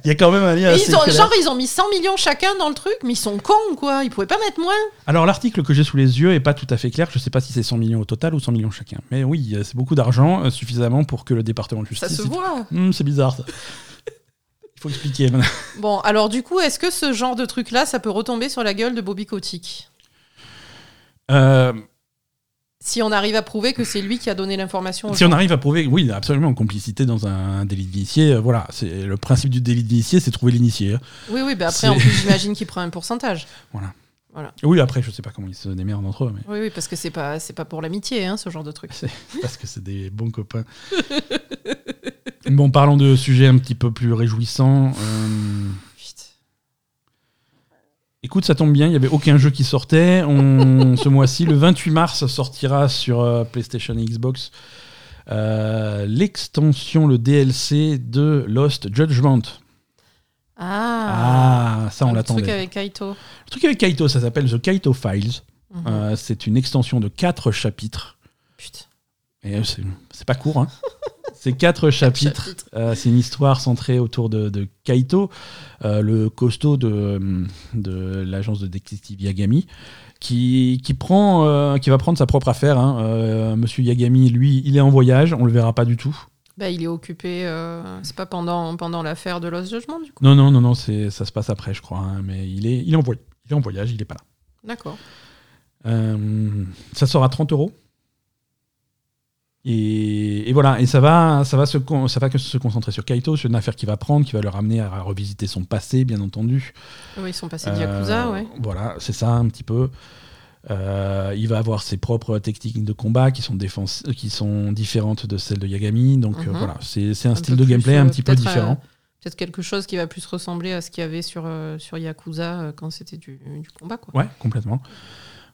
Il y a quand même un lien assez ils ont, genre, ils ont mis 100 millions chacun dans le truc, mais ils sont cons, quoi. Ils pouvaient pas mettre moins. Alors, l'article que j'ai sous les yeux est pas tout à fait clair. Je sais pas si c'est 100 millions au total ou 100 millions chacun. Mais oui, euh, c'est beaucoup d'argent, euh, suffisamment pour que le département de Ça justice. se voit. Hmm, c'est bizarre, ça. Il faut expliquer. maintenant. Bon, alors du coup, est-ce que ce genre de truc-là, ça peut retomber sur la gueule de Bobby Kotick? Euh, Si on arrive à prouver que c'est lui qui a donné l'information Si on arrive à prouver, oui, absolument, en complicité dans un délit d'initié, euh, voilà, c'est le principe du délit d'initié, c'est trouver l'initié. hein. Oui, oui, bah après, en plus, j'imagine qu'il prend un pourcentage. Oui, après, je sais pas comment ils se démerdent entre eux, mais Oui, oui, parce que c'est pas, c'est pas pour l'amitié, hein, ce genre de truc. parce que c'est des bons copains. bon, parlons de sujets un petit peu plus réjouissants. euh. Écoute, ça tombe bien, il n'y avait aucun jeu qui sortait. On, ce mois-ci, le 28 mars, sortira sur euh, PlayStation et Xbox euh, l'extension, le DLC de Lost Judgment. Ah, Ah, ça, on le l'attendait. truc avec Kaito. Le truc avec Kaito, ça s'appelle The Kaito Files. Mhm. Euh, c'est une extension de quatre chapitres. Putain. Et c'est c'est pas court, hein. c'est quatre chapitres. chapitres. Euh, c'est une histoire centrée autour de, de Kaito, euh, le costaud de, de l'agence de détective Yagami, qui, qui, prend, euh, qui va prendre sa propre affaire. hein. Monsieur Yagami, lui, il est en voyage, on le verra pas du tout. Bah, il est occupé. euh, c'est pas pendant, pendant l'affaire de Lost Judgment, du coup. Non, non, non, non, c'est- ça se passe après, je crois. hein, mais il est, il, est en voy- il est en voyage, il est pas là. D'accord. Euh, ça sort à 30 euros. Et, et voilà, et ça va, ça va, se, con- ça va que se concentrer sur Kaito, sur une affaire qui va prendre, qui va le ramener à revisiter son passé, bien entendu. Oui, ils sont passés de Yakuza, Euh, ouais. Voilà, c'est ça un petit peu. Euh, il va avoir ses propres techniques de combat qui sont, défense, qui sont différentes de celles de Yagami. Donc euh, Mhm. voilà, c'est un, Un style de gameplay euh, un petit peu différent. Peut-être quelque chose qui va plus ressembler à ce qu'il y avait sur, sur Yakuza quand c'était du, du combat. Quoi. Ouais, complètement.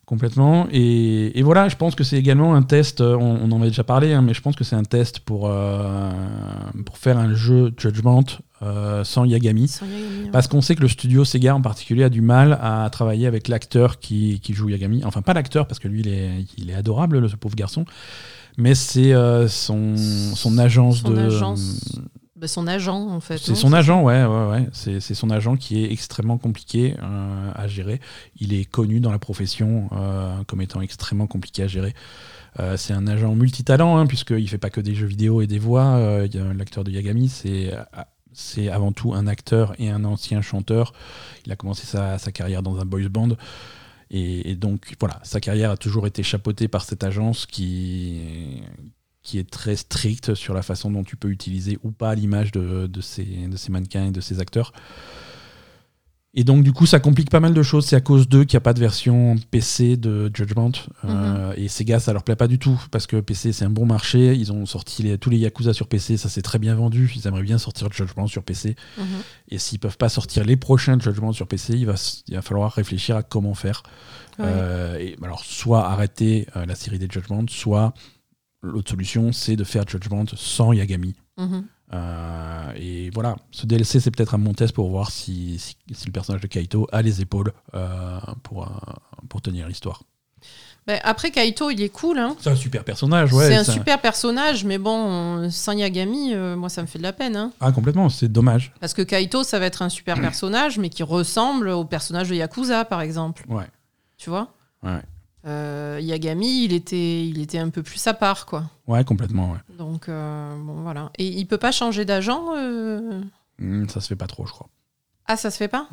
Complètement. Et, et voilà, je pense que c'est également un test, euh, on, on en avait déjà parlé, hein, mais je pense que c'est un test pour, euh, pour faire un jeu Judgment euh, sans Yagami. Sans Yagami. Parce qu'on sait que le studio Sega en particulier a du mal à travailler avec l'acteur qui, qui joue Yagami. Enfin, pas l'acteur, parce que lui, il est, il est adorable, le, ce pauvre garçon. Mais c'est euh, son, son agence Son de. agence. Bah, son agent, en fait. C'est son agent, ouais, ouais, ouais. C'est son agent qui est extrêmement compliqué euh, à gérer. Il est connu dans la profession euh, comme étant extrêmement compliqué à gérer. Euh, c'est un agent multitalent, hein, puisqu'il fait pas que des jeux vidéo et des voix. L'acteur de Yagami, c'est c'est avant tout un acteur et un ancien chanteur. Il a commencé sa, sa carrière dans un boys band. Et, et donc, voilà, sa carrière a toujours été chapeautée par cette agence qui, qui est très stricte sur la façon dont tu peux utiliser ou pas l'image de, de, ces, de ces mannequins et de ces acteurs. Et donc, du coup, ça complique pas mal de choses. C'est à cause d'eux qu'il n'y a pas de version PC de Judgment. Euh, et Sega, ça leur plaît pas du tout. Parce que PC, c'est un bon marché. Ils ont sorti les- tous les Yakuza sur PC. Ça s'est très bien vendu. Ils aimeraient bien sortir Judgment sur PC. Mhm. Et s'ils peuvent pas sortir les prochains Judgment sur PC, il va, il va falloir réfléchir à comment faire. Ouais. Euh, et, alors, soit arrêter euh, la série des Judgment, soit l'autre solution, c'est de faire Judgment sans Yagami. Mhm. Euh, et voilà, ce DLC, c'est peut-être un bon test pour voir si, si, si le personnage de Kaito a les épaules euh, pour, euh, pour tenir l'histoire. Bah, après, Kaito, il est cool. Hein. C'est un super personnage, ouais. c'est un super personnage, mais bon, sans Yagami, euh, moi, ça me fait de la peine. Hein. Ah, complètement, c'est dommage. Parce que Kaito, ça va être un super personnage, mais qui ressemble au personnage de Yakuza, par exemple. Ouais. Tu vois? Ouais, Euh, Yagami, il était, il était un peu plus à part, quoi. ouais complètement, ouais. Donc, euh, bon, voilà. Et il peut pas changer d'agent euh Hmm, ça se fait pas trop, je crois. Ah, ça se fait pas?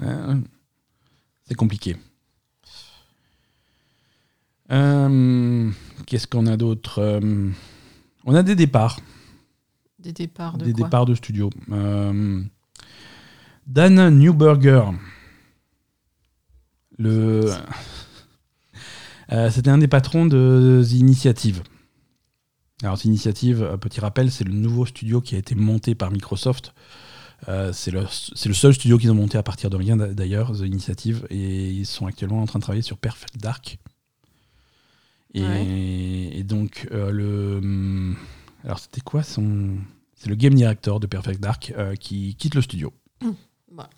C'est compliqué. Euh, Qu'est-ce qu'on a d'autre? Euh, On a des départs. Des départs de des quoi? départs de studio. Euh, Dan Newburger. Le... Euh, C'était un des patrons de The Initiative. Alors, The Initiative, euh, petit rappel, c'est le nouveau studio qui a été monté par Microsoft. Euh, c'est le, seul studio qu'ils ont monté à partir de rien d'a- d'ailleurs, The Initiative, et ils sont actuellement en train de travailler sur Perfect Dark. Et, Ouais. et donc, euh, le. hum, Alors, c'était quoi son. C'est le game director de Perfect Dark euh, qui quitte le studio. Bah,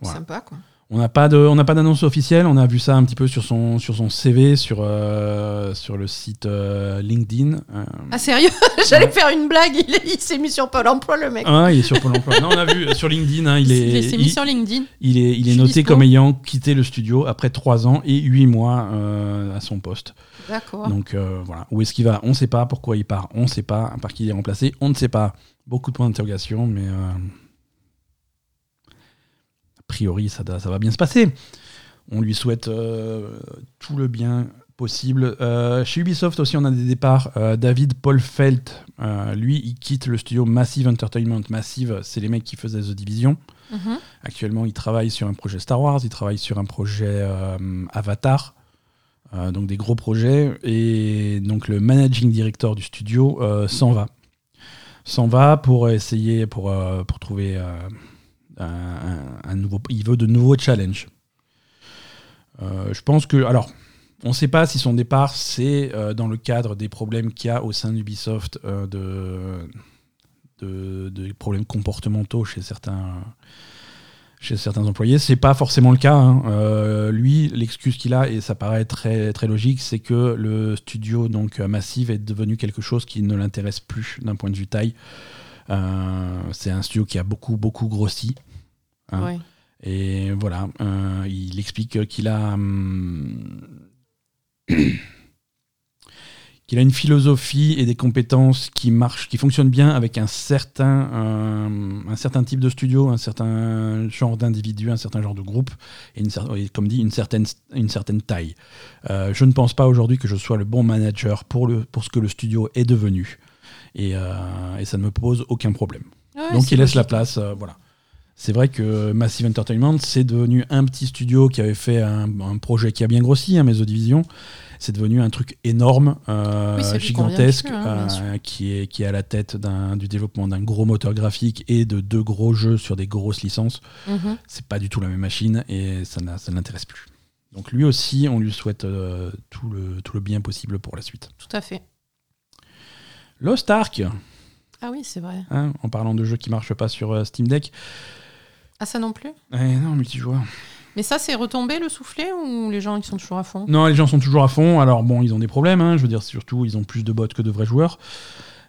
Voilà. Sympa, quoi. On n'a pas de, on n'a pas d'annonce officielle. On a vu ça un petit peu sur son, sur son CV, sur, euh, sur le site euh, LinkedIn. Euh, Ah, sérieux J'allais faire une blague, il, il s'est mis sur Pôle emploi, le mec. ah, il est sur Pôle Emploi. Non, on a vu sur LinkedIn. hein, il est, s'est mis il, sur LinkedIn. il est, il est noté dispo. comme ayant quitté le studio après 3 ans et 8 mois à son poste. D'accord. Donc voilà, où est-ce qu'il va? On ne sait pas. Pourquoi il part? On ne sait pas. Par qui il est remplacé On ne sait pas. Beaucoup de points d'interrogation, mais priori, ça, va bien se passer. On lui souhaite euh, tout le bien possible. Euh, chez Ubisoft aussi, on a des départs. Euh, David Paul Felt, euh, lui, il quitte le studio Massive Entertainment. Massive, c'est les mecs qui faisaient The Division. Mhm. Actuellement, il travaille sur un projet Star Wars, il travaille sur un projet Avatar, donc des gros projets. Et donc le managing director du studio s'en va. S'en va pour essayer, pour, pour trouver un, nouveau. Il veut de nouveaux challenges. Euh, je pense que. Alors, on ne sait pas si son départ, c'est euh, dans le cadre des problèmes qu'il y a au sein d'Ubisoft euh, de, de, problèmes comportementaux chez certains, chez certains employés. C'est pas forcément le cas. hein. Euh, lui, l'excuse qu'il a, et ça paraît très, très logique, c'est que le studio donc Massive est devenu quelque chose qui ne l'intéresse plus d'un point de vue taille. Euh, c'est un studio qui a beaucoup, beaucoup grossi. hein. Ouais. Et voilà, euh, il explique qu'il a. hum, qu'il a une philosophie et des compétences qui marchent, qui fonctionnent bien avec un certain, un certain type de studio, un certain genre d'individu, un certain genre de groupe, et, une, comme dit, une certaine, une certaine taille. Euh, je ne pense pas aujourd'hui que je sois le bon manager pour, le, pour ce que le studio est devenu, et, euh, et ça ne me pose aucun problème. Donc il laisse la place, euh, voilà. C'est vrai que Massive Entertainment, c'est devenu un petit studio qui avait fait un, projet qui a bien grossi, hein, Division c'est devenu un truc énorme, euh, gigantesque, hein, euh, qui, est, qui est à la tête du développement d'un gros moteur graphique et de deux gros jeux sur des grosses licences. Mhm. C'est pas du tout la même machine et ça ne l'intéresse plus. Donc lui aussi, on lui souhaite euh, tout, le, tout le bien possible pour la suite. Tout à fait. Lost Ark. Ah oui, c'est vrai. Hein, en parlant de jeux qui marchent pas sur Steam Deck. Ah ça non plus? Eh Non, multijoueur. Mais ça, c'est retombé le soufflet ou les gens ils sont toujours à fond? Non, les gens sont toujours à fond. Alors bon, ils ont des problèmes. Hein. je veux dire, surtout, ils ont plus de bots que de vrais joueurs.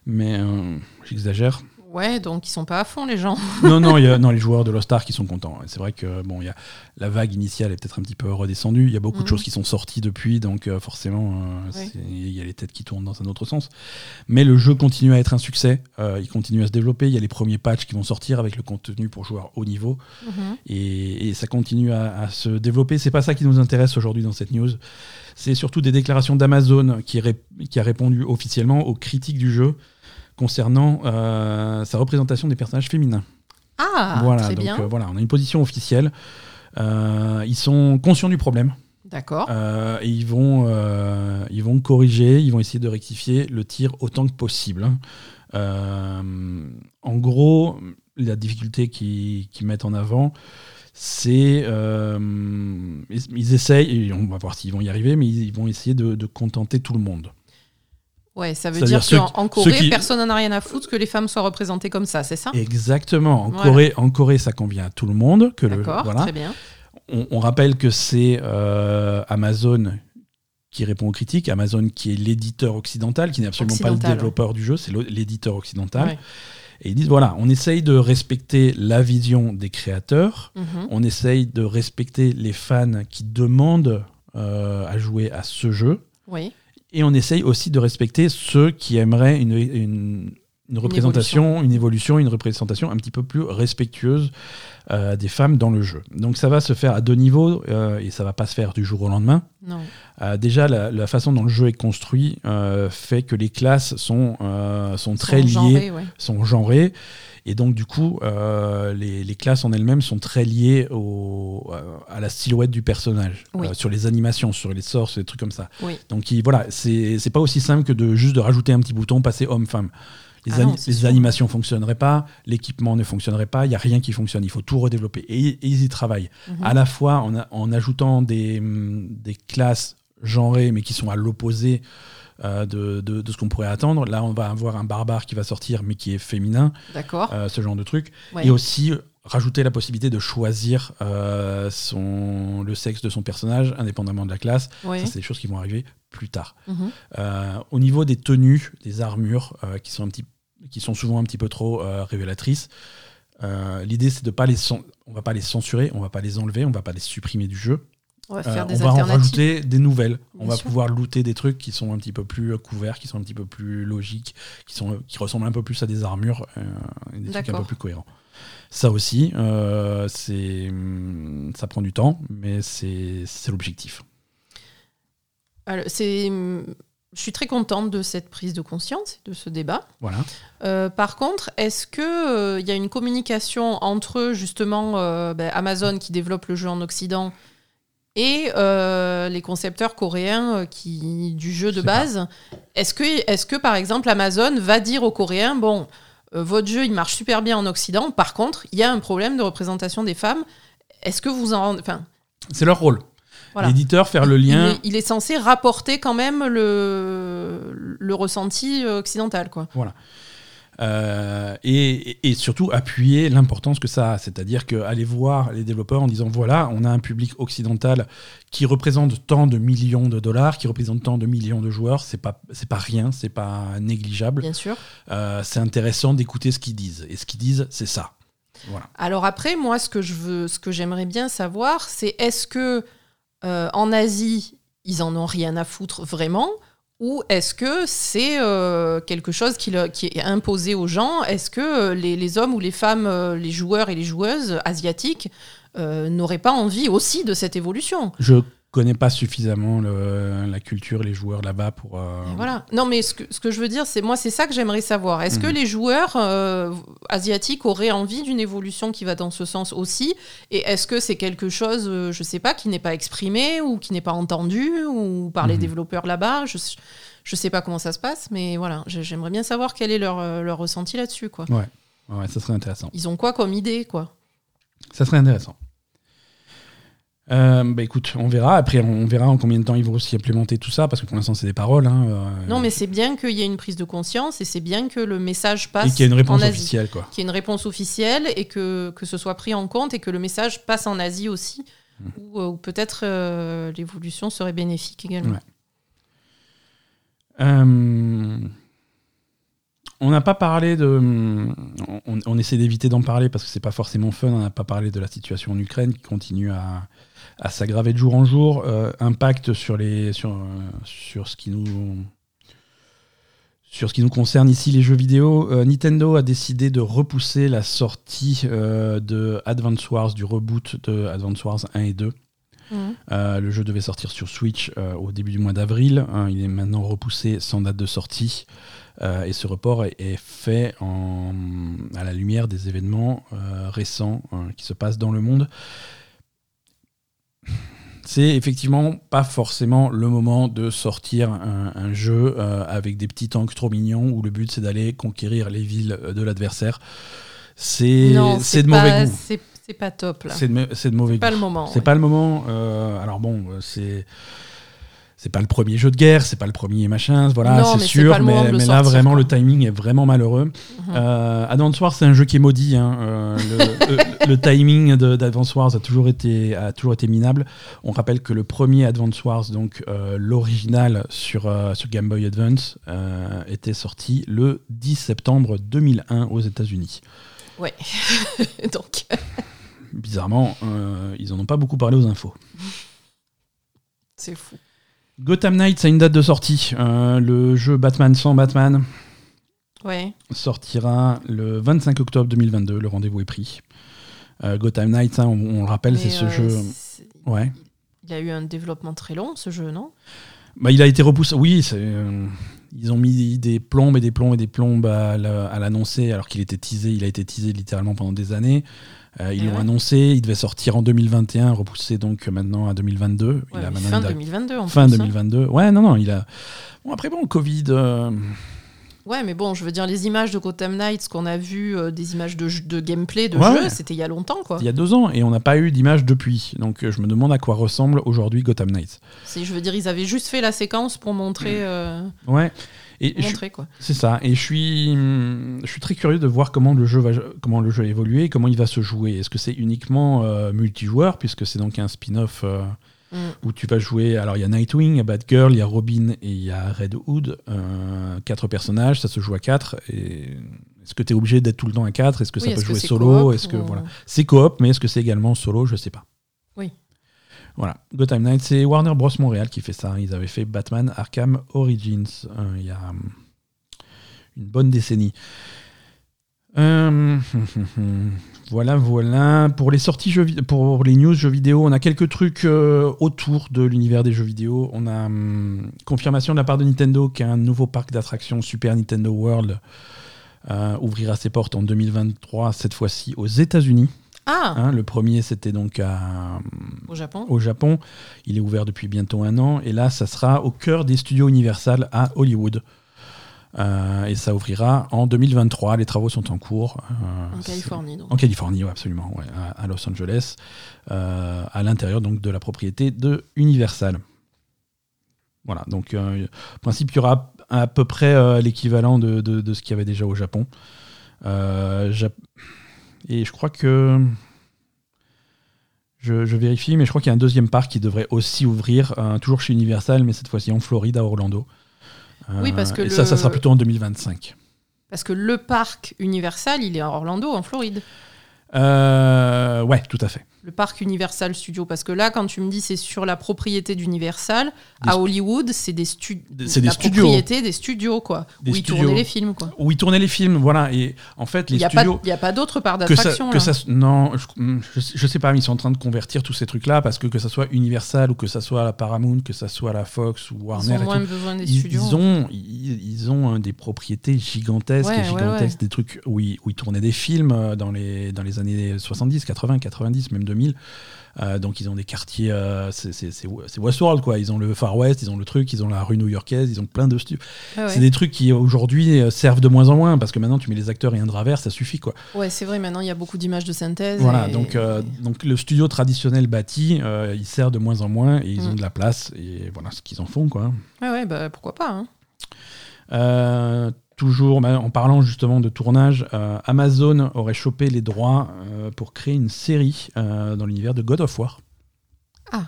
Mais euh, j'exagère. Ouais, donc ils sont pas à fond les gens. non, non, y a, non, les joueurs de Lost Ark qui sont contents. C'est vrai que bon, y a, la vague initiale est peut-être un petit peu redescendue. Il y a beaucoup de mhm. choses qui sont sorties depuis, donc euh, forcément, euh, il y a les têtes qui tournent dans un autre sens. Mais le jeu continue à être un succès. Euh, il continue à se développer. Il y a les premiers patchs qui vont sortir avec le contenu pour joueurs haut niveau, mhm. et, ça continue à, se développer. C'est pas ça qui nous intéresse aujourd'hui dans cette news. C'est surtout des déclarations d'Amazon qui, qui a répondu officiellement aux critiques du jeu concernant euh, sa représentation des personnages féminins. Ah, voilà, très donc, bien. Euh, voilà, on a une position officielle. Euh, ils sont conscients du problème. D'accord. et ils vont, ils vont corriger, ils vont essayer de rectifier le tir autant que possible. en gros, la difficulté qu'ils mettent en avant, c'est ils, essayent, et on va voir s'ils vont y arriver, mais ils, vont essayer de, de, contenter tout le monde. Ouais, ça veut dire, qu'en Corée, personne n'en a rien à foutre que les femmes soient représentées comme ça, c'est ça? Exactement. En, Corée, en Corée, ça convient à tout le monde. Que le, voilà. très bien. On, rappelle que c'est euh, Amazon qui répond aux critiques, Amazon qui est l'éditeur occidental, qui n'est absolument pas le développeur du jeu, c'est l'éditeur occidental. Et ils disent, voilà, on essaye de respecter la vision des créateurs, mhm. on essaye de respecter les fans qui demandent euh, à jouer à ce jeu. Oui. Et on essaye aussi de respecter ceux qui aimeraient une, une, représentation, une évolution. une représentation un petit peu plus respectueuse euh, des femmes dans le jeu. Donc ça va se faire à deux niveaux euh, et ça va pas se faire du jour au lendemain. Non. Euh, déjà, la, façon dont le jeu est construit fait que les classes sont, sont très liées, sont genrées. Et donc, du coup, euh, les, classes en elles-mêmes sont très liées au, euh, à la silhouette du personnage, euh, sur les animations, sur les sorts, sur des trucs comme ça. Donc, il, voilà, c'est pas aussi simple que de juste de rajouter un petit bouton, passer homme-femme. Les, ah les animations fonctionneraient pas, l'équipement ne fonctionnerait pas, il n'y a rien qui fonctionne, il faut tout redévelopper. Et, ils y travaillent. Mhm. À la fois en, en ajoutant des, des, classes genrées, mais qui sont à l'opposé euh, de, de, ce qu'on pourrait attendre. Là, on va avoir un barbare qui va sortir, mais qui est féminin. D'accord. Euh, ce genre de truc. Et aussi rajouter la possibilité de choisir euh, son, le sexe de son personnage, indépendamment de la classe. Ça, c'est des choses qui vont arriver plus tard. Mhm. au niveau des tenues, des armures, qui, sont un petit, qui sont souvent un petit peu trop révélatrices, l'idée, c'est de pas les... On va pas les censurer, on va pas les enlever, on va pas les supprimer du jeu. On va, faire euh, en rajouter des nouvelles. on va pouvoir looter des trucs qui sont un petit peu plus euh, couverts, qui sont un petit peu plus logiques, qui, sont, qui ressemblent un peu plus à des armures, euh, des trucs un peu plus cohérents. Ça aussi, c'est, hum, ça prend du temps, mais c'est, l'objectif. c'est, hum, je suis très contente de cette prise de conscience, de ce débat. Voilà. par contre, est-ce qu'il il y a une communication entre justement ben, Amazon qui développe le jeu en Occident et euh, les concepteurs coréens euh, qui, du jeu de base. Est-ce que, est que, par exemple, Amazon va dire aux Coréens, bon, euh, votre jeu, il marche super bien en Occident, par contre, il y a un problème de représentation des femmes. Est-ce que vous en... Enfin, C'est leur rôle. L'éditeur, faire le lien. Il est, censé rapporter quand même le, le ressenti occidental. Quoi. Voilà. Euh, et, surtout appuyer l'importance que ça a. C'est-à-dire qu'aller voir les développeurs en disant voilà, on a un public occidental qui représente tant de millions de dollars, qui représente tant de millions de joueurs, c'est pas, c'est pas rien, c'est pas négligeable. Bien sûr. Euh, c'est intéressant d'écouter ce qu'ils disent. Et ce qu'ils disent, c'est ça. Voilà. Alors après, moi, ce que je veux, ce que j'aimerais bien savoir, c'est est-ce que euh, en Asie, ils en ont rien à foutre vraiment? Ou est-ce que c'est euh, quelque chose qui, est imposé aux gens? Est-ce que euh, les, hommes ou les femmes, euh, les joueurs et les joueuses asiatiques n'auraient pas envie aussi de cette évolution? Connais pas suffisamment le- la culture, les joueurs là-bas pour. euh, Voilà. Non, mais ce que, ce que je veux dire, c'est moi, c'est ça que j'aimerais savoir. Est-ce que Mhm. les joueurs euh, asiatiques auraient envie d'une évolution qui va dans ce sens aussi? Et est-ce que c'est quelque chose, euh, je sais pas, qui n'est pas exprimé ou qui n'est pas entendu ou par les Mhm. développeurs là-bas? Je je sais pas comment ça se passe, mais voilà, j'ai- j'aimerais bien savoir quel est leur, euh, leur ressenti là-dessus, quoi. Ouais, ça serait intéressant. Ils ont quoi comme idée, quoi? Ça serait intéressant. Euh, bah écoute, on verra. Après, on verra en combien de temps ils vont aussi implémenter tout ça, parce que pour l'instant, c'est des paroles. hein, euh, Non, mais c'est bien qu'il y ait une prise de conscience et c'est bien que le message passe et qu'il y a une réponse Asie. officielle, quoi. qu'il y ait une réponse officielle et que, que ce soit pris en compte et que le message passe en Asie aussi, Mm. où, où peut-être euh, l'évolution serait bénéfique également. Ouais. On n'a pas parlé de. On, on essaie d'éviter d'en parler parce que c'est pas forcément fun. On n'a pas parlé de la situation en Ukraine qui continue à, à s'aggraver de jour en jour. Euh, impact sur, les, sur, sur, ce qui nous, sur ce qui nous concerne ici, les jeux vidéo. Euh, Nintendo a décidé de repousser la sortie euh, de Advance Wars, du reboot de Advance Wars 1 et 2. Mhm. Euh, le jeu devait sortir sur Switch au début du mois d'avril. hein. il est maintenant repoussé sans date de sortie. Et ce report est, est fait en- à la lumière des événements récents hein, qui se passent dans le monde. C'est effectivement pas forcément le moment de sortir un, un jeu euh, avec des petits tanks trop mignons où le but c'est d'aller conquérir les villes de l'adversaire. C'est c'est de pas- mauvais goût. C'est c'est pas top là. C'est de, me- c'est de mauvais pas goût. le moment. C'est ouais. pas le moment. euh, alors bon, euh, c'est c'est pas le premier jeu de guerre, c'est pas le premier machin, voilà, c'est sûr. mais là, vraiment, quoi. le timing est vraiment malheureux. Mhm. Euh, Advance Wars, c'est un jeu qui est maudit. hein, euh, le, le- le timing d'Advance Wars a toujours été a toujours été minable. On rappelle que le premier Advance Wars, donc euh, l'original sur euh, sur Game Boy Advance, euh, était sorti le 10 septembre 2001 aux États-Unis. Ouais. Donc, Bizarrement, euh, ils en ont pas beaucoup parlé aux infos. c'est fou. Gotham Knights a une date de sortie. Euh, le jeu Batman sans Batman Ouais. sortira le 25 octobre 2022. Le rendez-vous est pris. Euh, Gotham Knights, hein, on, on le rappelle, c'est ce euh, jeu. Ouais. Il a eu un développement très long, ce jeu, non? Bah, il a été repoussé. Oui, c'est, ils ont mis des plombes et des plombes et des plombes à l'annoncer, alors qu'il était teasé. Il a été teasé littéralement pendant des années. Euh, ils Eh l'ont ouais. annoncé. Il devait sortir en 2021, repoussé donc maintenant à 2022. Ouais, il a mais maintenant Fin une date- 2022, en fin plus, hein. 2022. Ouais, non, non, il a. Bon, après, bon, Covid. euh, Ouais, mais bon, je veux dire, les images de Gotham Knights qu'on a vues, euh, des images de, gameplay, de Ouais. jeu, c'était il y a longtemps, quoi. il y a deux ans et on n'a pas eu d'image depuis. Donc euh, je me demande à quoi ressemble aujourd'hui Gotham Knights. Je veux dire, ils avaient juste fait la séquence pour montrer, euh, Ouais. Et je- montrer quoi. c'est ça. Et je suis, je suis très curieux de voir comment le jeu va, comment le jeu a évolué, et comment il va se jouer. Est-ce que c'est uniquement euh, multijoueur puisque c'est donc un spin-off euh, Mm. où tu vas jouer. Alors il y a Nightwing, il y a Batgirl, il y a Robin et il y a Red Hood. euh, quatre personnages, ça se joue à quatre. Et est-ce que tu es obligé d'être tout le temps à quatre? Est-ce que Oui, ça peut que jouer solo? Est-ce que ou- voilà, c'est coop, mais est-ce que c'est également solo? Je sais pas. Oui. Voilà, Gotham Knight, c'est Warner Bros Montréal qui fait ça. Ils avaient fait Batman Arkham Origins euh, il y a hum, une bonne décennie. Euh, voilà, voilà. Pour les sorties jeux pour les news jeux vidéo, on a quelques trucs euh, autour de l'univers des jeux vidéo. On a hum, confirmation de la part de Nintendo qu'un nouveau parc d'attractions Super Nintendo World ouvrira ses portes en 2023, cette fois-ci aux États-Unis. Ah, Hein, le premier, c'était donc à, au Japon. au Japon. Il est ouvert depuis bientôt un an. Et là, ça sera au cœur des studios Universal à Hollywood. Euh, et ça ouvrira en 2023. Les travaux sont en cours. Euh, En Californie, donc. En Californie, ouais, absolument. ouais, à, à Los Angeles, euh, à l'intérieur donc de la propriété de Universal. Voilà, donc principe, il y aura à peu près l'équivalent de, de- de ce qu'il y avait déjà au Japon. Jap- et je crois que. Je, je vérifie, mais je crois qu'il y a un deuxième parc qui devrait aussi ouvrir, euh, toujours chez Universal, mais cette fois-ci en Floride, à Orlando. Oui, parce que et ça, ça sera plutôt en 2025. Parce que le parc Universal, il est à Orlando, en Floride. Euh, ouais, tout à fait. Le parc Universal Studios Parce que là, quand tu me dis c'est sur la propriété d'Universal, Des à Hollywood, c'est des, stu- C'est des la studios. propriété des studios, quoi. Des où ils studios. tournaient les films, quoi. Où ils tournaient les films, voilà. Et en fait, les Il n'y a, pas- studios. il y a pas d'autre part d'attraction. non, je, je, je sais pas, mais ils sont en train de convertir tous ces trucs-là parce que que ça soit Universal ou que ça soit la Paramount, que ça soit la Fox ou Ils Warner, ont et moins tout, besoin des ils, studios. ils ont, ils, ils ont euh, des propriétés gigantesques, Ouais, et ouais, gigantesques, ouais. des trucs où ils, où ils tournaient des films euh, dans les, dans les années 70, 80, 90, même 2000. Euh, donc ils ont des quartiers, euh, c'est Westworld quoi. Ils ont le Far West, ils ont le truc, ils ont la rue new-yorkaise, ils ont plein de studios. Ouais, ouais. C'est des trucs qui aujourd'hui euh, servent de moins en moins parce que maintenant tu mets les acteurs et un drap vert, ça suffit quoi. Ouais, c'est vrai, maintenant il y a beaucoup d'images de synthèse. Voilà, et- donc, euh, donc le studio traditionnel bâti, il sert de moins en moins et ils Mm. ont de la place et voilà ce qu'ils en font quoi. Ouais, ouais, bah, pourquoi pas. hein. Toujours bah, en parlant justement de tournage, euh, Amazon aurait chopé les droits euh, pour créer une série euh, dans l'univers de God of War. Ah.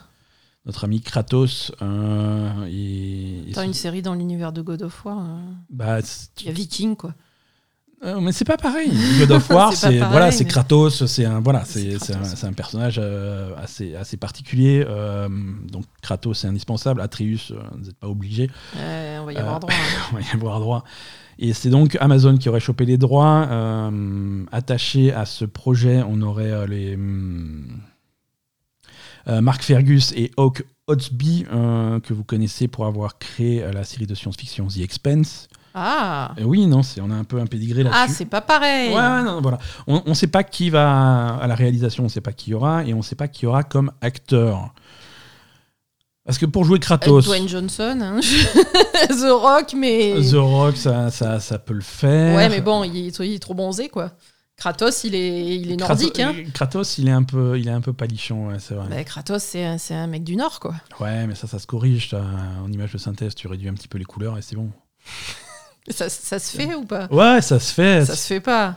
Notre ami Kratos euh, et, et une série dans l'univers de God of War. bah, Il y a Viking, quoi. Euh, mais c'est pas pareil. God of War, C'est voilà, c'est mais- Kratos, c'est un voilà, C'est un, personnage euh, assez assez particulier. euh, donc Kratos, c'est indispensable. Atreus, vous n'êtes pas obligé. On va y avoir droit. hein. On va y avoir droit. Et c'est donc Amazon qui aurait chopé les droits. Attaché à ce projet, on aurait les euh, Mark Fergus et Hawk Otsby, euh, que vous connaissez pour avoir créé la série de science-fiction The Expense. Ah, Et oui, non, c'est on a un peu un pédigré là-dessus. ah c'est pas pareil. Ouais, non, voilà. On ne sait pas qui va à la réalisation, on ne sait pas qui y aura, et on ne sait pas qui y aura comme acteur. Parce que pour jouer Euh, Kratos, Dwayne Johnson, hein. The Rock, mais. The Rock, ça, ça, ça peut le faire. Ouais, mais bon, il est, il est trop bronzé, quoi. Kratos, il est, il est nordique, Kratos, hein. Kratos, il est un peu, il est un peu palichon, ouais, c'est vrai. Bah, Kratos, c'est un, un mec du Nord, quoi. Ouais, mais ça, ça se corrige. ça. En image de synthèse, tu réduis un petit peu les couleurs et c'est bon. Ça, ça se fait ou pas? Ouais, ça se fait. Ça se fait pas.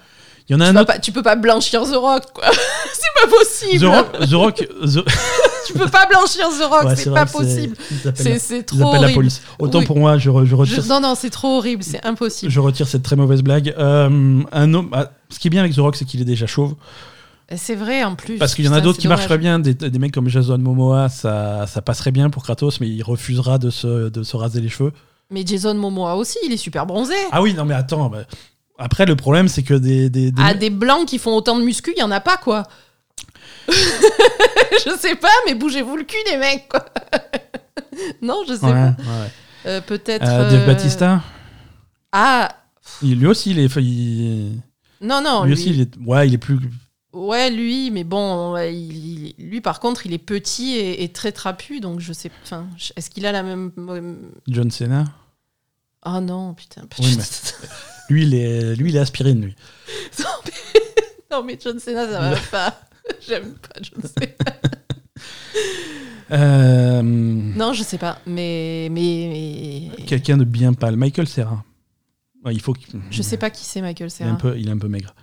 Il y en a Tu, un autre. pas. tu peux pas blanchir The Rock, quoi. c'est pas possible. The Rock, The Rock, The- Tu peux pas blanchir The Rock, Ouais, c'est pas possible. C'est la- c'est ils trop appellent la horrible. police. Autant Oui. pour moi, je, re- je retire Je- non, non, c'est trop horrible, c'est impossible. Je retire cette très mauvaise blague. Euh, un homme, ah, ce qui est bien avec The Rock, c'est qu'il est déjà chauve. C'est vrai en plus. Parce qu'il y en a d'autres qui dommage. marcheraient bien. Des, des mecs comme Jason Momoa, ça, ça passerait bien pour Kratos, mais il refusera de se, de se raser les cheveux. Mais Jason Momoa aussi, il est super bronzé. Ah oui, non, mais attends. bah, après, le problème, c'est que des. des, des- Ah, des blancs qui font autant de muscu, il y en a pas, quoi. je sais pas, mais bougez-vous le cul, les mecs, quoi. non, je sais Ouais, pas. ouais. Euh, Peut-être. Euh, Dave euh, Batista, Ah, il- lui aussi, il est. il- non, non. lui lui- aussi, il est. Ouais, il est plus. Ouais, lui, mais bon, il- lui, par contre, il est petit et, et très trapu, donc je sais. Enfin, est-ce qu'il a la même. John Cena? Oh non, putain. Oui, Lui, il est, lui, il est aspirine, lui. non, mais... non, mais John Cena, ça va pas. J'aime pas John Cena. Euh, Non, je sais pas, mais. mais, mais- Quelqu'un de bien pâle. Michael Serra. Ouais, il faut Je sais pas qui c'est Michael Il est un Serra. peu, il est un peu maigre.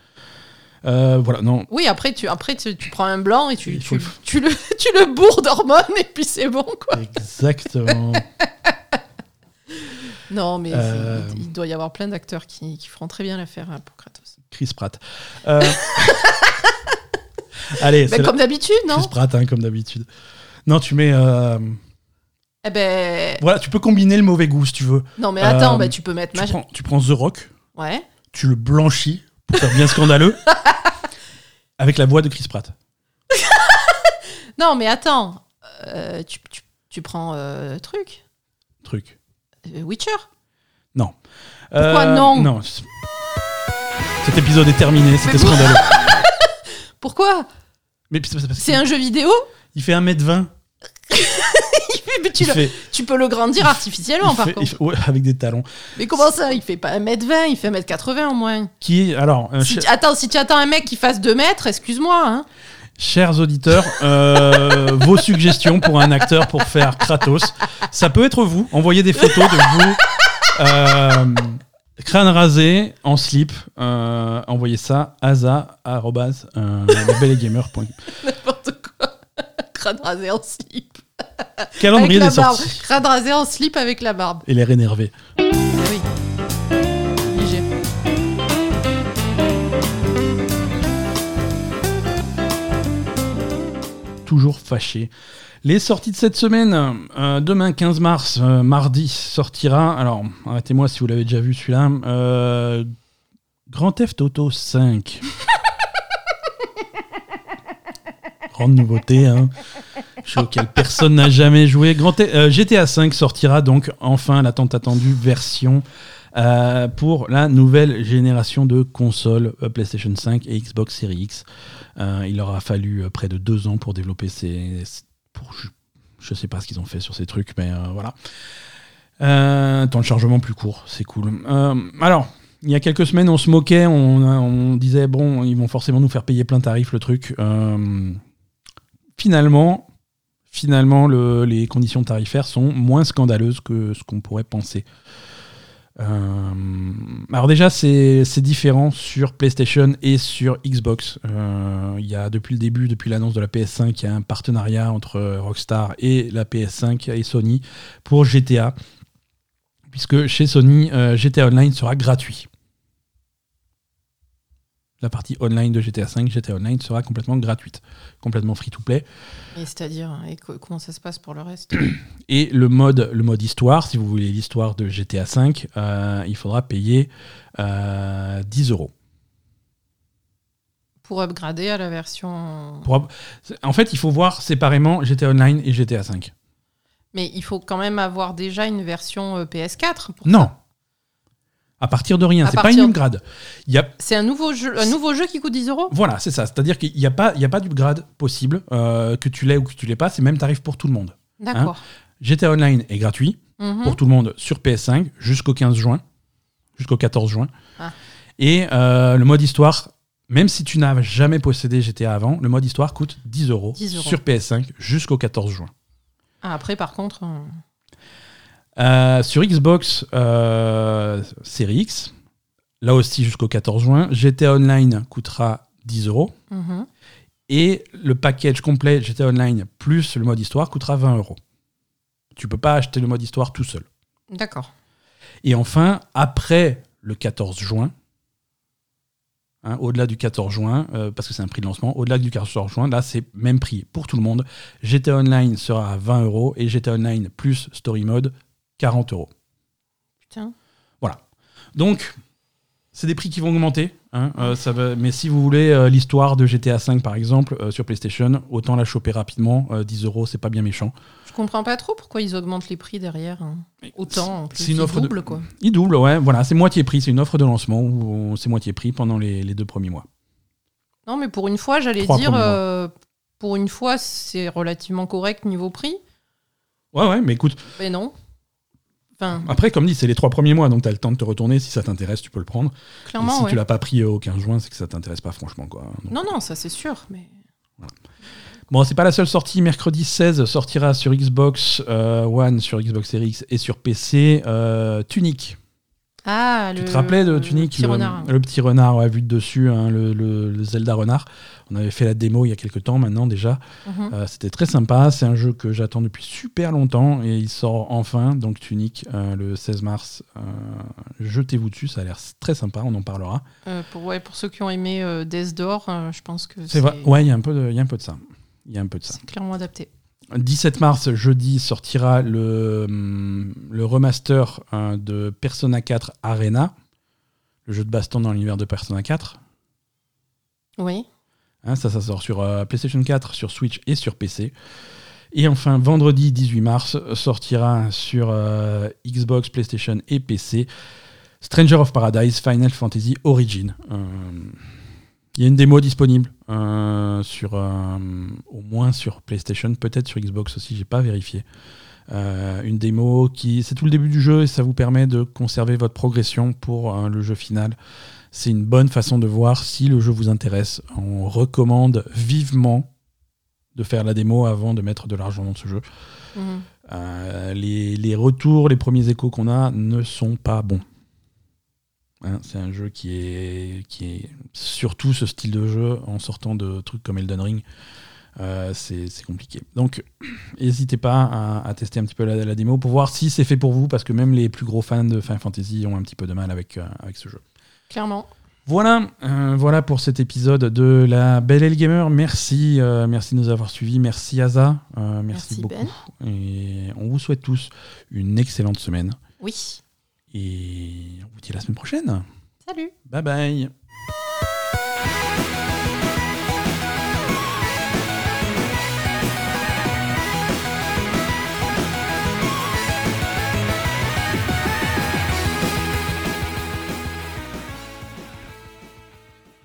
Euh, voilà, non. Oui, après, tu, après tu, tu prends un blanc et tu, tu, le- tu le, tu le bourres d'hormones et puis c'est bon, quoi. Exactement. Non, mais Euh. il doit y avoir plein d'acteurs qui, qui feront très bien l'affaire pour Kratos. Chris Pratt. Euh, Allez, Ben, comme d'habitude, non Chris Pratt, hein, comme d'habitude. Non, tu mets. Eh ben. Voilà, tu peux combiner le mauvais goût si tu veux. Non, mais attends, ben, tu peux mettre. Tu ma- prends, tu prends The Rock, Ouais. tu le blanchis pour faire bien scandaleux, avec la voix de Chris Pratt. Non, mais attends. Euh, tu, tu, tu prends euh, truc Truc. euh, Witcher Non. Pourquoi Euh, non? Non. Cet épisode est terminé, c'était pour- scandaleux. Pourquoi? Mais c'est un jeu vidéo? Il fait 1m20. Mais tu, Il le- fait, tu peux le grandir artificiellement, par contre. fait- ouais, avec des talons. Mais comment ça Il fait pas 1m20, il fait 1m80 au moins? Qui. Alors, euh, Si cher- attends, si tu attends un mec qui fasse 2 mètres, excuse-moi. Hein. chers auditeurs, euh, vos suggestions pour un acteur pour faire Kratos. Ça peut être vous. Envoyez des photos de vous. euh, crâne rasé, en slip. euh, envoyez ça euh, labelletgamer.com. N'importe quoi. Crâne rasé en slip. Calendrier avec des la barbe. sorties. Crâne rasé en slip avec la barbe. Et l'air énervé. Oui. Obligé. toujours fâché. Les sorties de cette semaine, euh, demain 15 mars, euh, mardi, sortira. Alors, arrêtez-moi si vous l'avez déjà vu celui-là. euh, Grand Theft Auto 5. Grande nouveauté, hein. Jeu auquel personne n'a jamais joué. Theft- euh, GTA 5 sortira donc enfin la tant attendue version euh, pour la nouvelle génération de consoles euh, PlayStation 5 et Xbox Series X. Il leur a fallu près de deux ans pour développer ces. Pour, je, sais pas ce qu'ils ont fait sur ces trucs, mais voilà. Temps de chargement plus court, c'est cool. Alors, il y a quelques semaines, on se moquait, on, disait bon, ils vont forcément nous faire payer plein tarif le truc. Finalement, finalement, le- les conditions tarifaires sont moins scandaleuses que ce qu'on pourrait penser. Euh, alors déjà, c'est c'est différent sur PlayStation et sur Xbox. Euh, Il y a depuis le début, depuis l'annonce de la PS5, il y a un partenariat entre Rockstar et la PS5 et Sony pour GTA. Puisque chez Sony, euh, GTA Online sera gratuit. La partie online de GTA 5, GTA Online sera complètement gratuite, complètement free-to-play. Et c'est-à-dire, et co- comment ça se passe pour le reste Et le mode, le mode histoire, si vous voulez l'histoire de GTA 5, euh, il faudra payer euh, 10 euros. Pour upgrader à la version. Pour En fait, il faut voir séparément GTA Online et GTA 5. Mais il faut quand même avoir déjà une version euh, PS4 pour Non. ça. À partir de rien, c'est pas une upgrade. A, C'est un nouveau jeu, un nouveau jeu qui coûte 10 euros? Voilà, c'est ça. C'est-à-dire qu'il n'y a pas, il y a pas d'upgrade possible, euh, que tu l'aies ou que tu l'aies pas. C'est même tarif pour tout le monde. D'accord. GTA Online est gratuit Mhm. pour tout le monde sur PS5 jusqu'au 15 juin, jusqu'au 14 juin. Ah. Et euh, le mode histoire, même si tu n'as jamais possédé GTA avant, le mode histoire coûte 10 euros 10 euros. sur PS5 jusqu'au 14 juin. Ah, après, par contre. euh, Euh, sur Xbox euh, Series X, là aussi jusqu'au 14 juin, GTA Online coûtera 10 euros. mhm. Et le package complet GTA Online plus le mode histoire coûtera 20 euros. Tu peux pas acheter le mode histoire tout seul. D'accord. Et enfin, après le 14 juin, hein, au-delà du 14 juin, euh, parce que c'est un prix de lancement, au-delà du 14 juin, là c'est même prix pour tout le monde. GTA Online sera à 20 euros et GTA Online plus Story Mode 40 euros. Putain. Donc, c'est des prix qui vont augmenter. hein, euh, ça va, mais si vous voulez euh, l'histoire de GTA 5 par exemple euh, sur PlayStation, autant la choper rapidement. euh, 10 euros, c'est pas bien méchant. Je comprends pas trop pourquoi ils augmentent les prix derrière. hein. Autant. C'est une ils offre de- doublent, quoi. Il double, ouais, voilà, c'est moitié prix. C'est une offre de lancement où c'est moitié prix pendant les, les deux premiers mois. Non, mais pour une fois, j'allais dire, pour une fois, c'est relativement correct niveau prix. Ouais, ouais, mais écoute, Mais non. Enfin, après, comme dit, c'est les trois premiers mois, donc tu as le temps de te retourner. Si ça t'intéresse, tu peux le prendre. Et clairement, si ouais. tu l'as pas pris au 15 juin, c'est que ça t'intéresse pas, franchement. Quoi. Donc, Non, non, ça c'est sûr. Mais... Bon, c'est pas la seule sortie. Mercredi 16 sortira sur Xbox euh, One, sur Xbox Series X et sur PC euh, Tunic. Ah, Tu le. te rappelais de le Tunic petit le, renard. le petit renard, ouais, vu de dessus, hein, le, le- le Zelda renard. On avait fait la démo il y a quelques temps maintenant déjà. Mhm. Euh, C'était très sympa. C'est un jeu que j'attends depuis super longtemps et il sort enfin. Donc Tunic euh, le 16 mars. Euh, Jetez-vous dessus, ça a l'air très sympa. On en parlera. Pour, ouais, pour ceux qui ont aimé Death Door, je pense que C'est vrai. Ouais, y il y a un peu de ça. Il y a un peu de ça. c'est clairement adapté. 17 mars, jeudi, sortira le, hum, le remaster euh, de Persona 4 Arena, le jeu de baston dans l'univers de Persona 4. Oui. Hein, ça, ça sort sur euh, PlayStation 4, sur Switch et sur PC. Et enfin, vendredi 18 mars, sortira sur euh, Xbox, PlayStation et PC Stranger of Paradise Final Fantasy Origin. Euh, Il y a une démo disponible euh, sur, euh, au moins sur PlayStation, peut-être sur Xbox aussi, j'ai pas vérifié. Euh, une démo qui, c'est tout le début du jeu et ça vous permet de conserver votre progression pour le jeu final. C'est une bonne façon de voir si le jeu vous intéresse. On recommande vivement de faire la démo avant de mettre de l'argent dans ce jeu. Mhm. Les, les retours, les premiers échos qu'on a ne sont pas bons. Hein, c'est un jeu qui est, qui est surtout ce style de jeu en sortant de trucs comme Elden Ring. Euh, c'est compliqué. Donc, n'hésitez pas à, tester un petit peu la, démo pour voir si c'est fait pour vous, parce que même les plus gros fans de Final Fantasy ont un petit peu de mal avec, euh, avec ce jeu. Clairement. Voilà, euh, voilà pour cet épisode de la Belle El Gamer. Merci, merci de nous avoir suivis. Merci Aza, merci, ben. beaucoup. Et on vous souhaite tous une excellente semaine. Oui. Et on vous dit à la semaine prochaine. Salut. Bye bye.